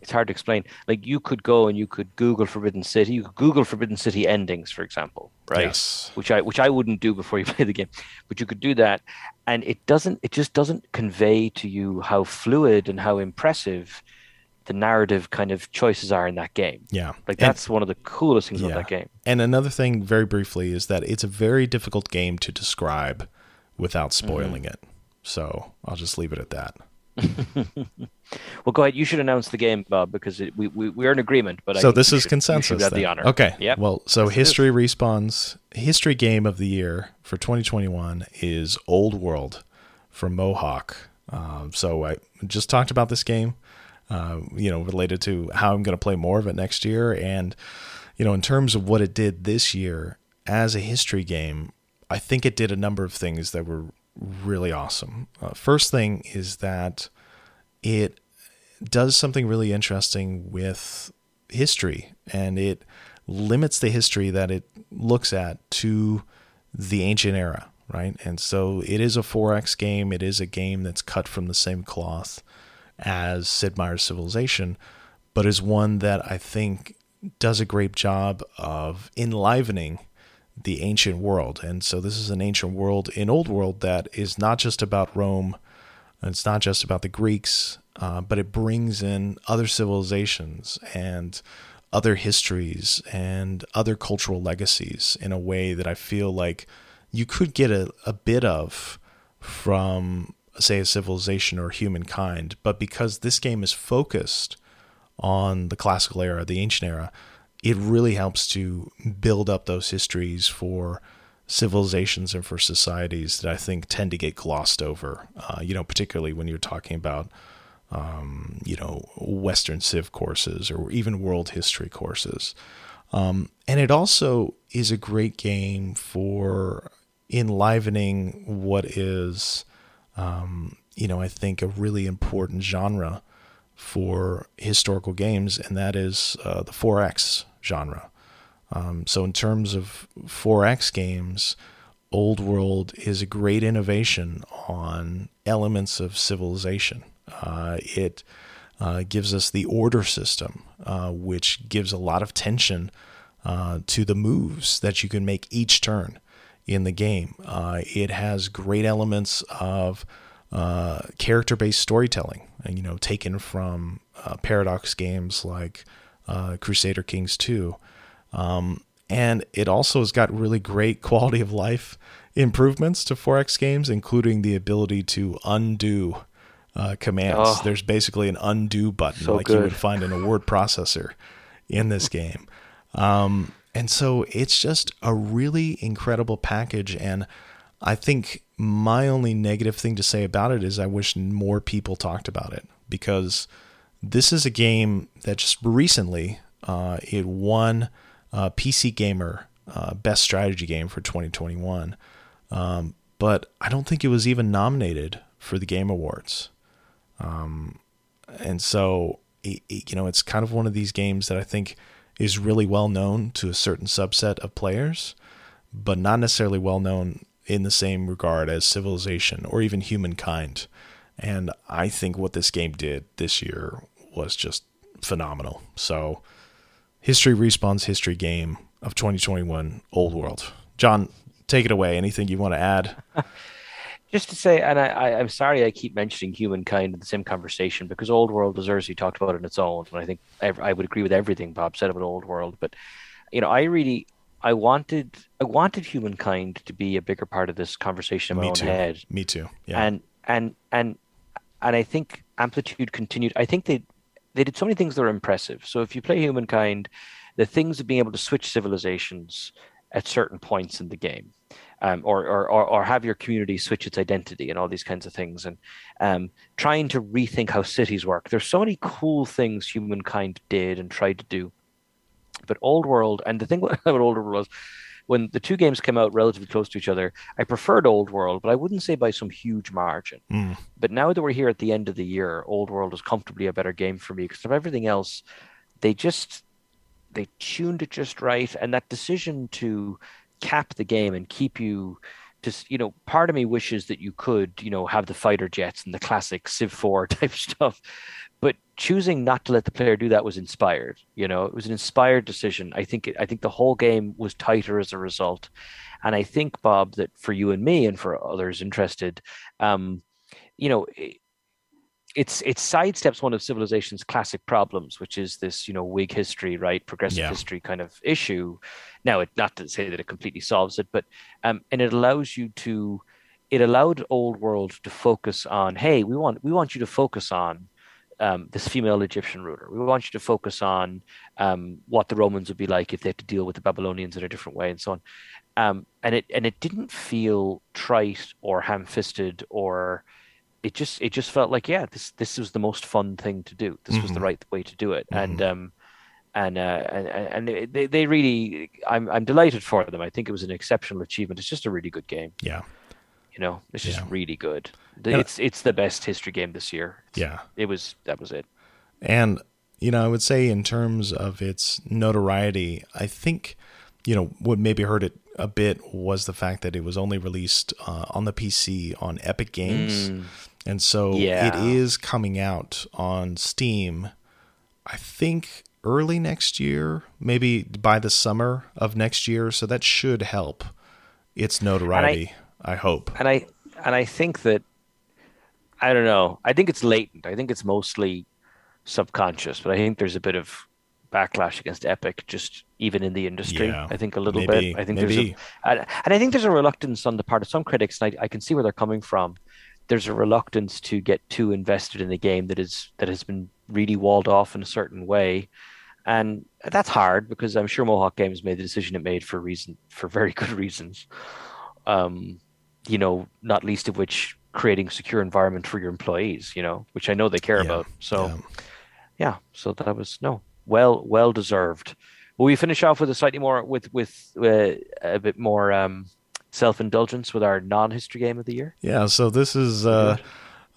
it's hard to explain. Like you could go and you could Google Forgotten City. You could Google Forgotten City endings, for example, right?
Yes.
Which I which I wouldn't do before you play the game, but you could do that, and it doesn't. It just doesn't convey to you how fluid and how impressive the narrative kind of choices are in that game.
Yeah.
Like that's and, one of the coolest things yeah. about that game.
And another thing, very briefly, is that it's a very difficult game to describe without spoiling mm-hmm. it. So I'll just leave it at that.
well, go ahead. You should announce the game, Bob, because it, we, we we're in agreement. But
so this is should, consensus.
have the honor.
Okay. Yeah. Well, so history respawns history game of the year for 2021 is Old World from Mohawk. Um, so I just talked about this game uh, you know, related to how I'm going to play more of it next year. And, you know, in terms of what it did this year as a history game, I think it did a number of things that were really awesome. Uh, first thing is that it does something really interesting with history and it limits the history that it looks at to the ancient era, right? And so it is a 4X game, it is a game that's cut from the same cloth as Sid Meier's Civilization, but is one that I think does a great job of enlivening the ancient world. And so this is an ancient world in Old World that is not just about Rome, it's not just about the Greeks, uh, but it brings in other civilizations and other histories and other cultural legacies in a way that I feel like you could get a, a bit of from say, a civilization or humankind. But because this game is focused on the classical era, the ancient era, it really helps to build up those histories for civilizations and for societies that I think tend to get glossed over. Uh, you know, particularly when you're talking about, um, you know, Western Civ courses or even world history courses. Um, and it also is a great game for enlivening what is um, you know, I think a really important genre for historical games, and that is uh, the 4X genre. Um, so, in terms of 4X games, Old World is a great innovation on elements of civilization. Uh, it uh, gives us the order system, uh, which gives a lot of tension uh, to the moves that you can make each turn in the game. Uh, it has great elements of uh, character-based storytelling, and you know, taken from Paradox games like uh, Crusader Kings 2. Um, and it also has got really great quality of life improvements to 4X games, including the ability to undo uh, commands. Oh, There's basically an undo button so like good. you would find in a word processor in this game. Um, and so it's just a really incredible package. And I think my only negative thing to say about it is I wish more people talked about it because this is a game that just recently uh, it won uh, PC Gamer uh, Best Strategy Game for 2021. Um, but I don't think it was even nominated for the Game Awards. Um, and so, it, it, you know, it's kind of one of these games that I think is really well known to a certain subset of players, but not necessarily well known in the same regard as civilization or even humankind. And I think what this game did this year was just phenomenal. So, History Respawn's history game of 2021 Old World. John, take it away. Anything you want to add?
just to say, and I, I, am sorry I keep mentioning humankind in the same conversation because Old World deserves to be talked about on its own. And I think I would agree with everything Bob said about Old World. But you know, I really, I wanted, I wanted humankind to be a bigger part of this conversation in my
Me
own
too.
head.
Me too. Yeah.
And and and and I think Amplitude continued. I think they they did so many things that are impressive. So if you play humankind, the things of being able to switch civilizations at certain points in the game um, or, or, or, have your community switch its identity and all these kinds of things and um, trying to rethink how cities work there's so many cool things humankind did and tried to do But Old World, and the thing about Old World was when the two games came out relatively close to each other, I preferred Old World, but I wouldn't say by some huge margin.
Mm.
But now that we're here at the end of the year, Old World is comfortably a better game for me because of everything else. They just they tuned it just right, and that decision to cap the game and keep you just you know part of me wishes that you could you know have the fighter jets and the classic civ 4 type stuff but choosing not to let the player do that was inspired you know it was an inspired decision i think i think the whole game was tighter as a result and i think bob that for you and me and for others interested um you know it's it sidesteps one of civilization's classic problems, which is this, you know, Whig history, right, progressive yeah. history kind of issue. Now, it not to say that it completely solves it, but um, and it allows you to, it allowed old world to focus on, hey, we want we want you to focus on um, this female Egyptian ruler. We want you to focus on um, what the Romans would be like if they had to deal with the Babylonians in a different way, and so on. Um, and it and it didn't feel trite or ham-fisted or it just it just felt like yeah this this was the most fun thing to do this mm-hmm. was the mm-hmm. right way to do it mm-hmm. and um and uh and, and they, they really i'm i'm delighted for them i think it was an exceptional achievement it's just a really good game
yeah
you know it's just yeah. really good it's it's the best history game this year it's,
yeah
it was that was it
and you know i would say in terms of its notoriety i think you know what maybe hurt it a bit was the fact that it was only released uh, on the PC on Epic Games. Mm. And so yeah. it is coming out on Steam, I think early next year, maybe by the summer of next year. So that should help its notoriety, I, hope.
And I and I think that I don't know. I think it's latent. I think it's mostly subconscious, but I think there's a bit of backlash against Epic, just even in the industry. Yeah, I think a little maybe, bit. I think maybe. there's a, and I think there's a reluctance on the part of some critics, and I, I can see where they're coming from. There's a reluctance to get too invested in a game that is that has been really walled off in a certain way, and that's hard because I'm sure Mohawk Games made the decision it made for reason for very good reasons. Um, you know, not least of which creating secure environment for your employees. You know, which I know they care yeah, about. So, yeah. yeah, so that was no well well deserved. Will we finish off with a slightly more with with uh, a bit more um, self indulgence with our non history game of the year?
Yeah, so this is uh,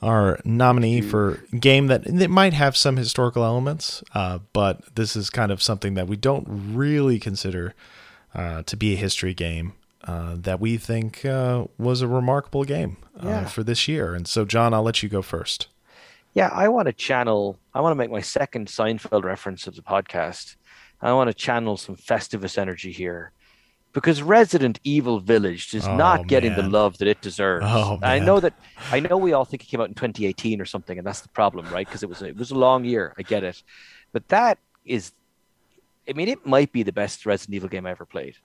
our nominee for game that it might have some historical elements, uh, but this is kind of something that we don't really consider uh, to be a history game. Uh, that we think uh, was a remarkable game yeah. for this year. And so, John, I'll let you go first.
Yeah, I want to channel. I want to make my second Seinfeld reference of the podcast. I want to channel some Festivus energy here, because Resident Evil Village is oh, not getting man. the love that it deserves.
Oh,
I know that. I know we all think it came out in 2018 or something, and that's the problem, right? Because it was it was a long year. I get it, but that is. I mean, it might be the best Resident Evil game I ever played.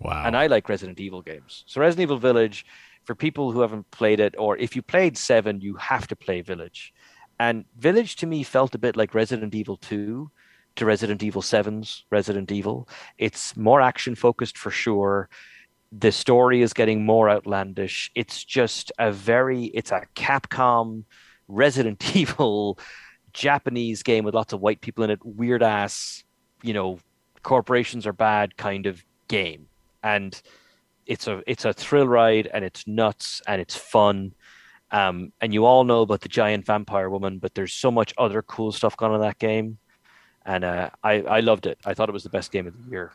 Wow.
And I like Resident Evil games. So Resident Evil Village, for people who haven't played it, or if you played Seven, you have to play Village. And Village to me felt a bit like Resident Evil 2 to Resident Evil 7's Resident Evil. It's more action focused for sure. The story is getting more outlandish. It's just a very, it's a Capcom Resident Evil Japanese game with lots of white people in it, weird ass, you know, corporations are bad kind of game. And it's a it's a thrill ride and it's nuts and it's fun um, and you all know about the giant vampire woman, but there's so much other cool stuff going on in that game. And uh, I, I loved it. I thought it was the best game of the year.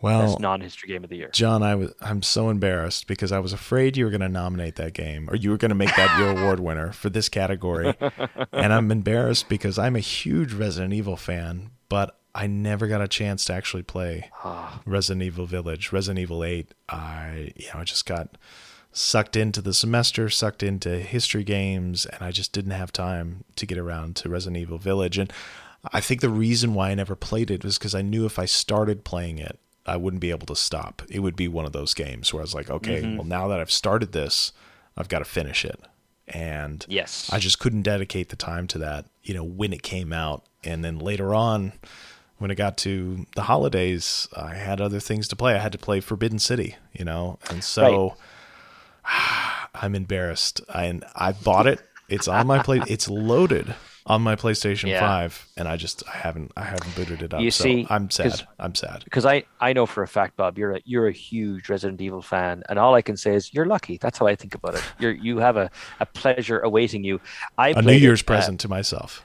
Well,
best non-history game of the year.
John, I was I'm so embarrassed because I was afraid you were going to nominate that game or you were going to make that your award winner for this category. and I'm embarrassed because I'm a huge Resident Evil fan, but I never got a chance to actually play ah. Resident Evil Village, Resident Evil 8. I you know, I just got sucked into the semester, sucked into history games, and I just didn't have time to get around to Resident Evil Village. And I think the reason why I never played it was because I knew if I started playing it, I wouldn't be able to stop. It would be one of those games where I was like, okay, mm-hmm. well, now that I've started this, I've got to finish it. And
yes,
I just couldn't dedicate the time to that, you know, when it came out. And then later on, when it got to the holidays, I had other things to play. I had to play Forgotten City, you know, and so. Right I'm embarrassed. I I bought it. It's on my plate. It's loaded on my PlayStation yeah. 5 and I just I haven't I haven't booted it up.
You
so
see,
I'm sad. I'm sad.
Because I I know for a fact Bob you're a you're a huge Resident Evil fan and all I can say is you're lucky. That's how I think about it. You're you have a, a pleasure awaiting you. I
a New Year's it, present uh, to myself.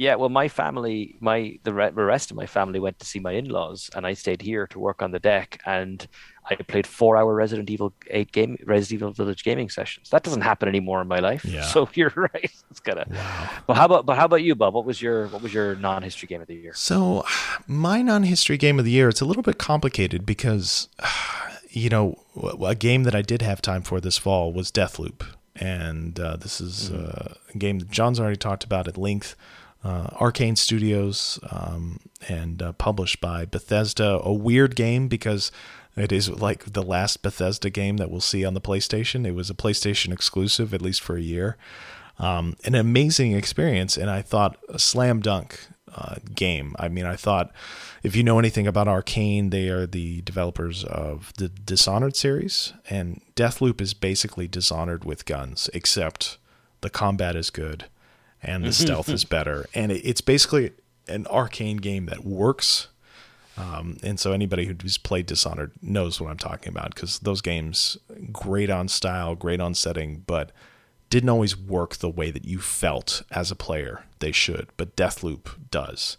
Yeah, well, my family, my the rest of my family went to see my in-laws, and I stayed here to work on the deck. And I played four-hour Resident Evil eight game Resident Evil Village gaming sessions. That doesn't happen anymore in my life. Yeah. So you're right. It's gonna. Wow. But how about but how about you, Bob? What was your what was your non-history game of the year?
So, my non-history game of the year. It's a little bit complicated because, you know, a game that I did have time for this fall was Deathloop, and uh, this is mm-hmm. uh, a game that John's already talked about at length uh, Arkane Studios um, and uh, published by Bethesda. A weird game because it is like the last Bethesda game that we'll see on the PlayStation. It was a PlayStation exclusive, at least for a year. Um, an amazing experience, and I thought a slam dunk uh, game. I mean, I thought if you know anything about Arkane, they are the developers of the Dishonored series, and Deathloop is basically Dishonored with guns, except the combat is good and the stealth is better. And it's basically an Arkane game that works. Um, and so anybody who's played Dishonored knows what I'm talking about because those games great on style, great on setting, but didn't always work the way that you felt as a player they should. But Deathloop does.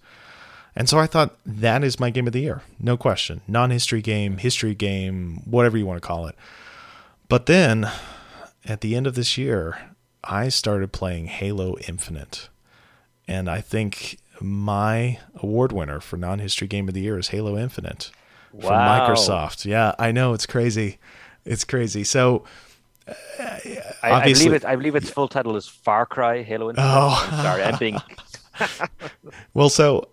And so I thought that is my game of the year, no question. Non-history game, history game, whatever you want to call it. But then at the end of this year, I started playing Halo Infinite. And I think my award winner for non history game of the year is Halo Infinite wow. from Microsoft. Yeah, I know it's crazy. It's crazy. So uh,
I, I, believe it. I believe its full title is Far Cry Halo Infinite. Oh, I'm sorry, I'm being.
well, so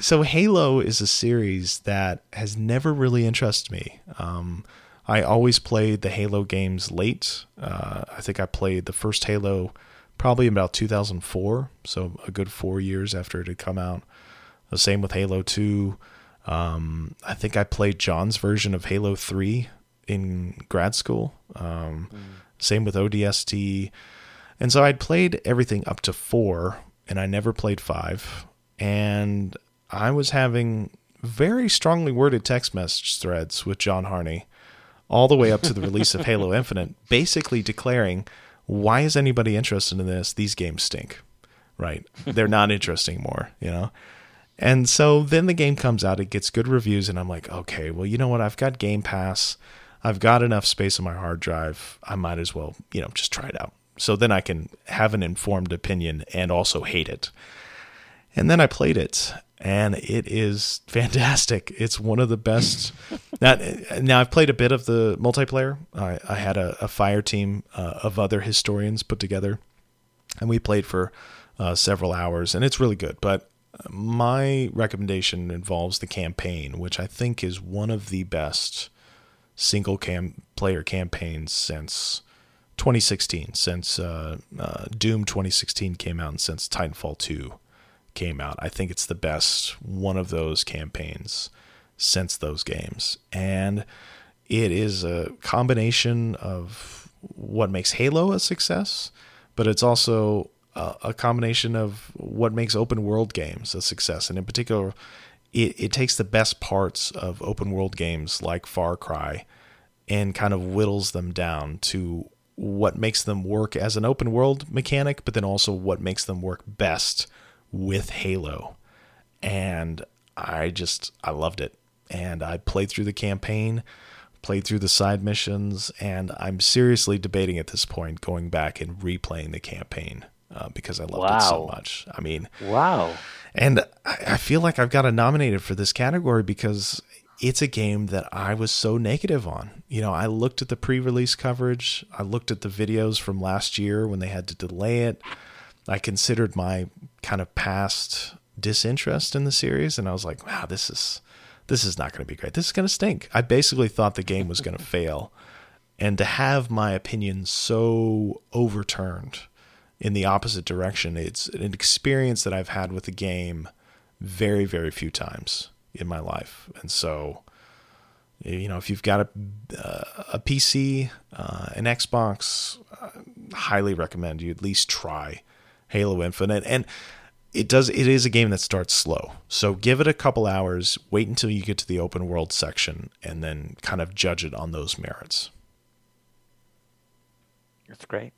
so Halo is a series that has never really interested me. Um, I always played the Halo games late. Uh, I think I played the first Halo probably about 2004, so a good four years after it had come out. The same with Halo 2. Um, I think I played John's version of Halo 3 in grad school. Um, mm. Same with ODST. And so I'd played everything up to four, and I never played five. And I was having very strongly worded text message threads with John Harney all the way up to the release of Halo Infinite, basically declaring, why is anybody interested in this? These games stink, right? They're not interesting more, you know? And so then the game comes out, it gets good reviews, and I'm like, okay, well, you know what? I've got Game Pass. I've got enough space on my hard drive. I might as well, you know, just try it out. So then I can have an informed opinion and also hate it. And then I played it, and it is fantastic. It's one of the best. now, now I've played a bit of the multiplayer. I, I had a, a, fire team uh, of other historians put together, and we played for uh, several hours, and it's really good. But my recommendation involves the campaign, which I think is one of the best single cam player campaigns since 2016, since uh, uh Doom 2016 came out, and since Titanfall 2 came out. I think it's the best one of those campaigns since those games. And it is a combination of what makes Halo a success, but it's also a, combination of what makes open world games a success. And in particular, it, it takes the best parts of open world games like Far Cry and kind of whittles them down to what makes them work as an open world mechanic, but then also what makes them work best with Halo. And I just, I loved it. And I played through the campaign, played through the side missions, and I'm seriously debating at this point going back and replaying the campaign uh, because I loved wow. it so much. I mean,
wow.
And I, I feel like I've got it nominated for this category because it's a game that I was so negative on. You know, I looked at the pre release coverage, I looked at the videos from last year when they had to delay it. I considered my kind of past disinterest in the series, and I was like, wow, this is this is not going to be great. This is going to stink. I basically thought the game was going to fail, and to have my opinion so overturned in the opposite direction, it's an experience that I've had with the game very, very few times in my life, and so you know if you've got a uh, a PC, uh, an Xbox, uh, highly recommend you at least try Halo Infinite. And it does it is a game that starts slow. So give it a couple hours, wait until you get to the open world section and then kind of judge it on those merits.
That's great.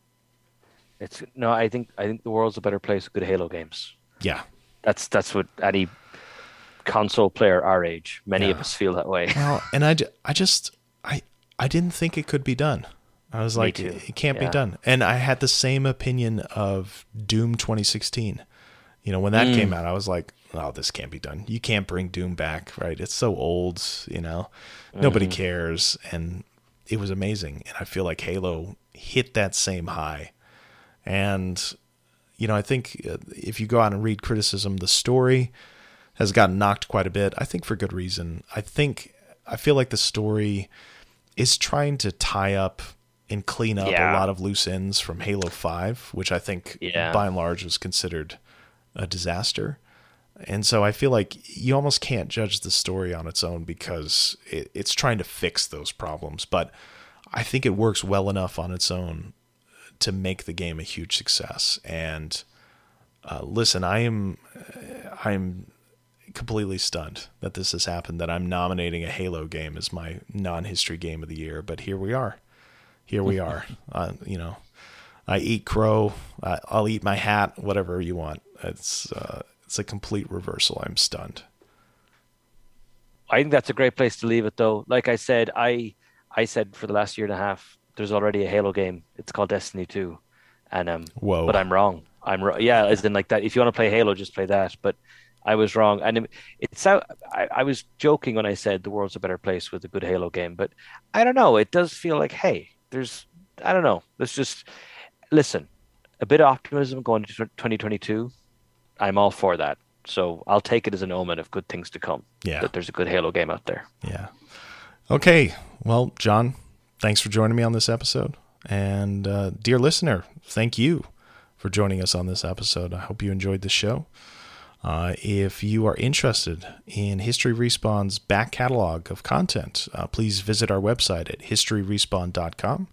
It's no, I think I think the world's a better place with good Halo games.
Yeah.
That's that's what any console player our age, many yeah. of us feel that way.
Well, and I, I just I I didn't think it could be done. I was like, it, can't yeah. be done. And I had the same opinion of Doom 2016. You know, when that mm. came out, I was like, oh, this can't be done. You can't bring Doom back, right? It's so old, you know, mm. nobody cares. And it was amazing. And I feel like Halo hit that same high. And, you know, I think uh, if you go out and read criticism, the story has gotten knocked quite a bit. I think for good reason. I think, I feel like the story is trying to tie up and clean up yeah. a lot of loose ends from Halo 5, which I think yeah. by and large was considered a disaster. And so I feel like you almost can't judge the story on its own because it, it's trying to fix those problems. But I think it works well enough on its own to make the game a huge success. And uh, listen, I am I am completely stunned that this has happened. That I'm nominating a Halo game as my non-history game of the year. But here we are here we are. uh, you know, I eat crow. Uh, I'll eat my hat. Whatever you want. It's uh, it's a complete reversal. I'm stunned.
I think that's a great place to leave it, though. Like I said, I I said for the last year and a half, there's already a Halo game. It's called Destiny Two, and um,
whoa,
but I'm wrong. I'm wrong. Yeah, as in like that. If you want to play Halo, just play that. But I was wrong, and it, it's out. I, I was joking when I said the world's a better place with a good Halo game, but I don't know. It does feel like, hey, there's I don't know. Let's just listen. A bit of optimism going into 2022. I'm all for that. So I'll take it as an omen of good things to come.
Yeah.
That there's a good Halo game out there.
Yeah. Okay. Well, John, thanks for joining me on this episode. And uh, dear listener, thank you for joining us on this episode. I hope you enjoyed the show. Uh, if you are interested in History Respawn's back catalog of content, uh, please visit our website at historyrespawn.com.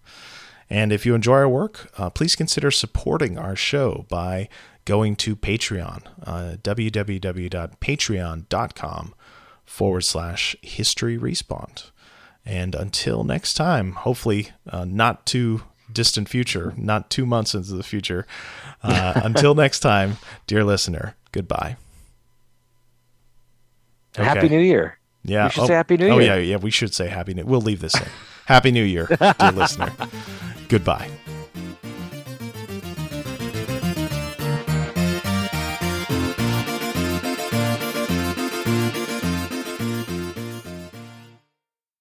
And if you enjoy our work, uh, please consider supporting our show by going to Patreon, uh, www.patreon.com forward slash history respawn. And until next time, hopefully uh, not too distant future, not two months into the future. Uh, until next time, dear listener, goodbye.
Okay. Happy New Year.
Yeah.
We should oh, say Happy New
oh,
Year.
Oh, yeah, yeah. We should say Happy New We'll leave this in. Happy New Year, dear listener. Goodbye.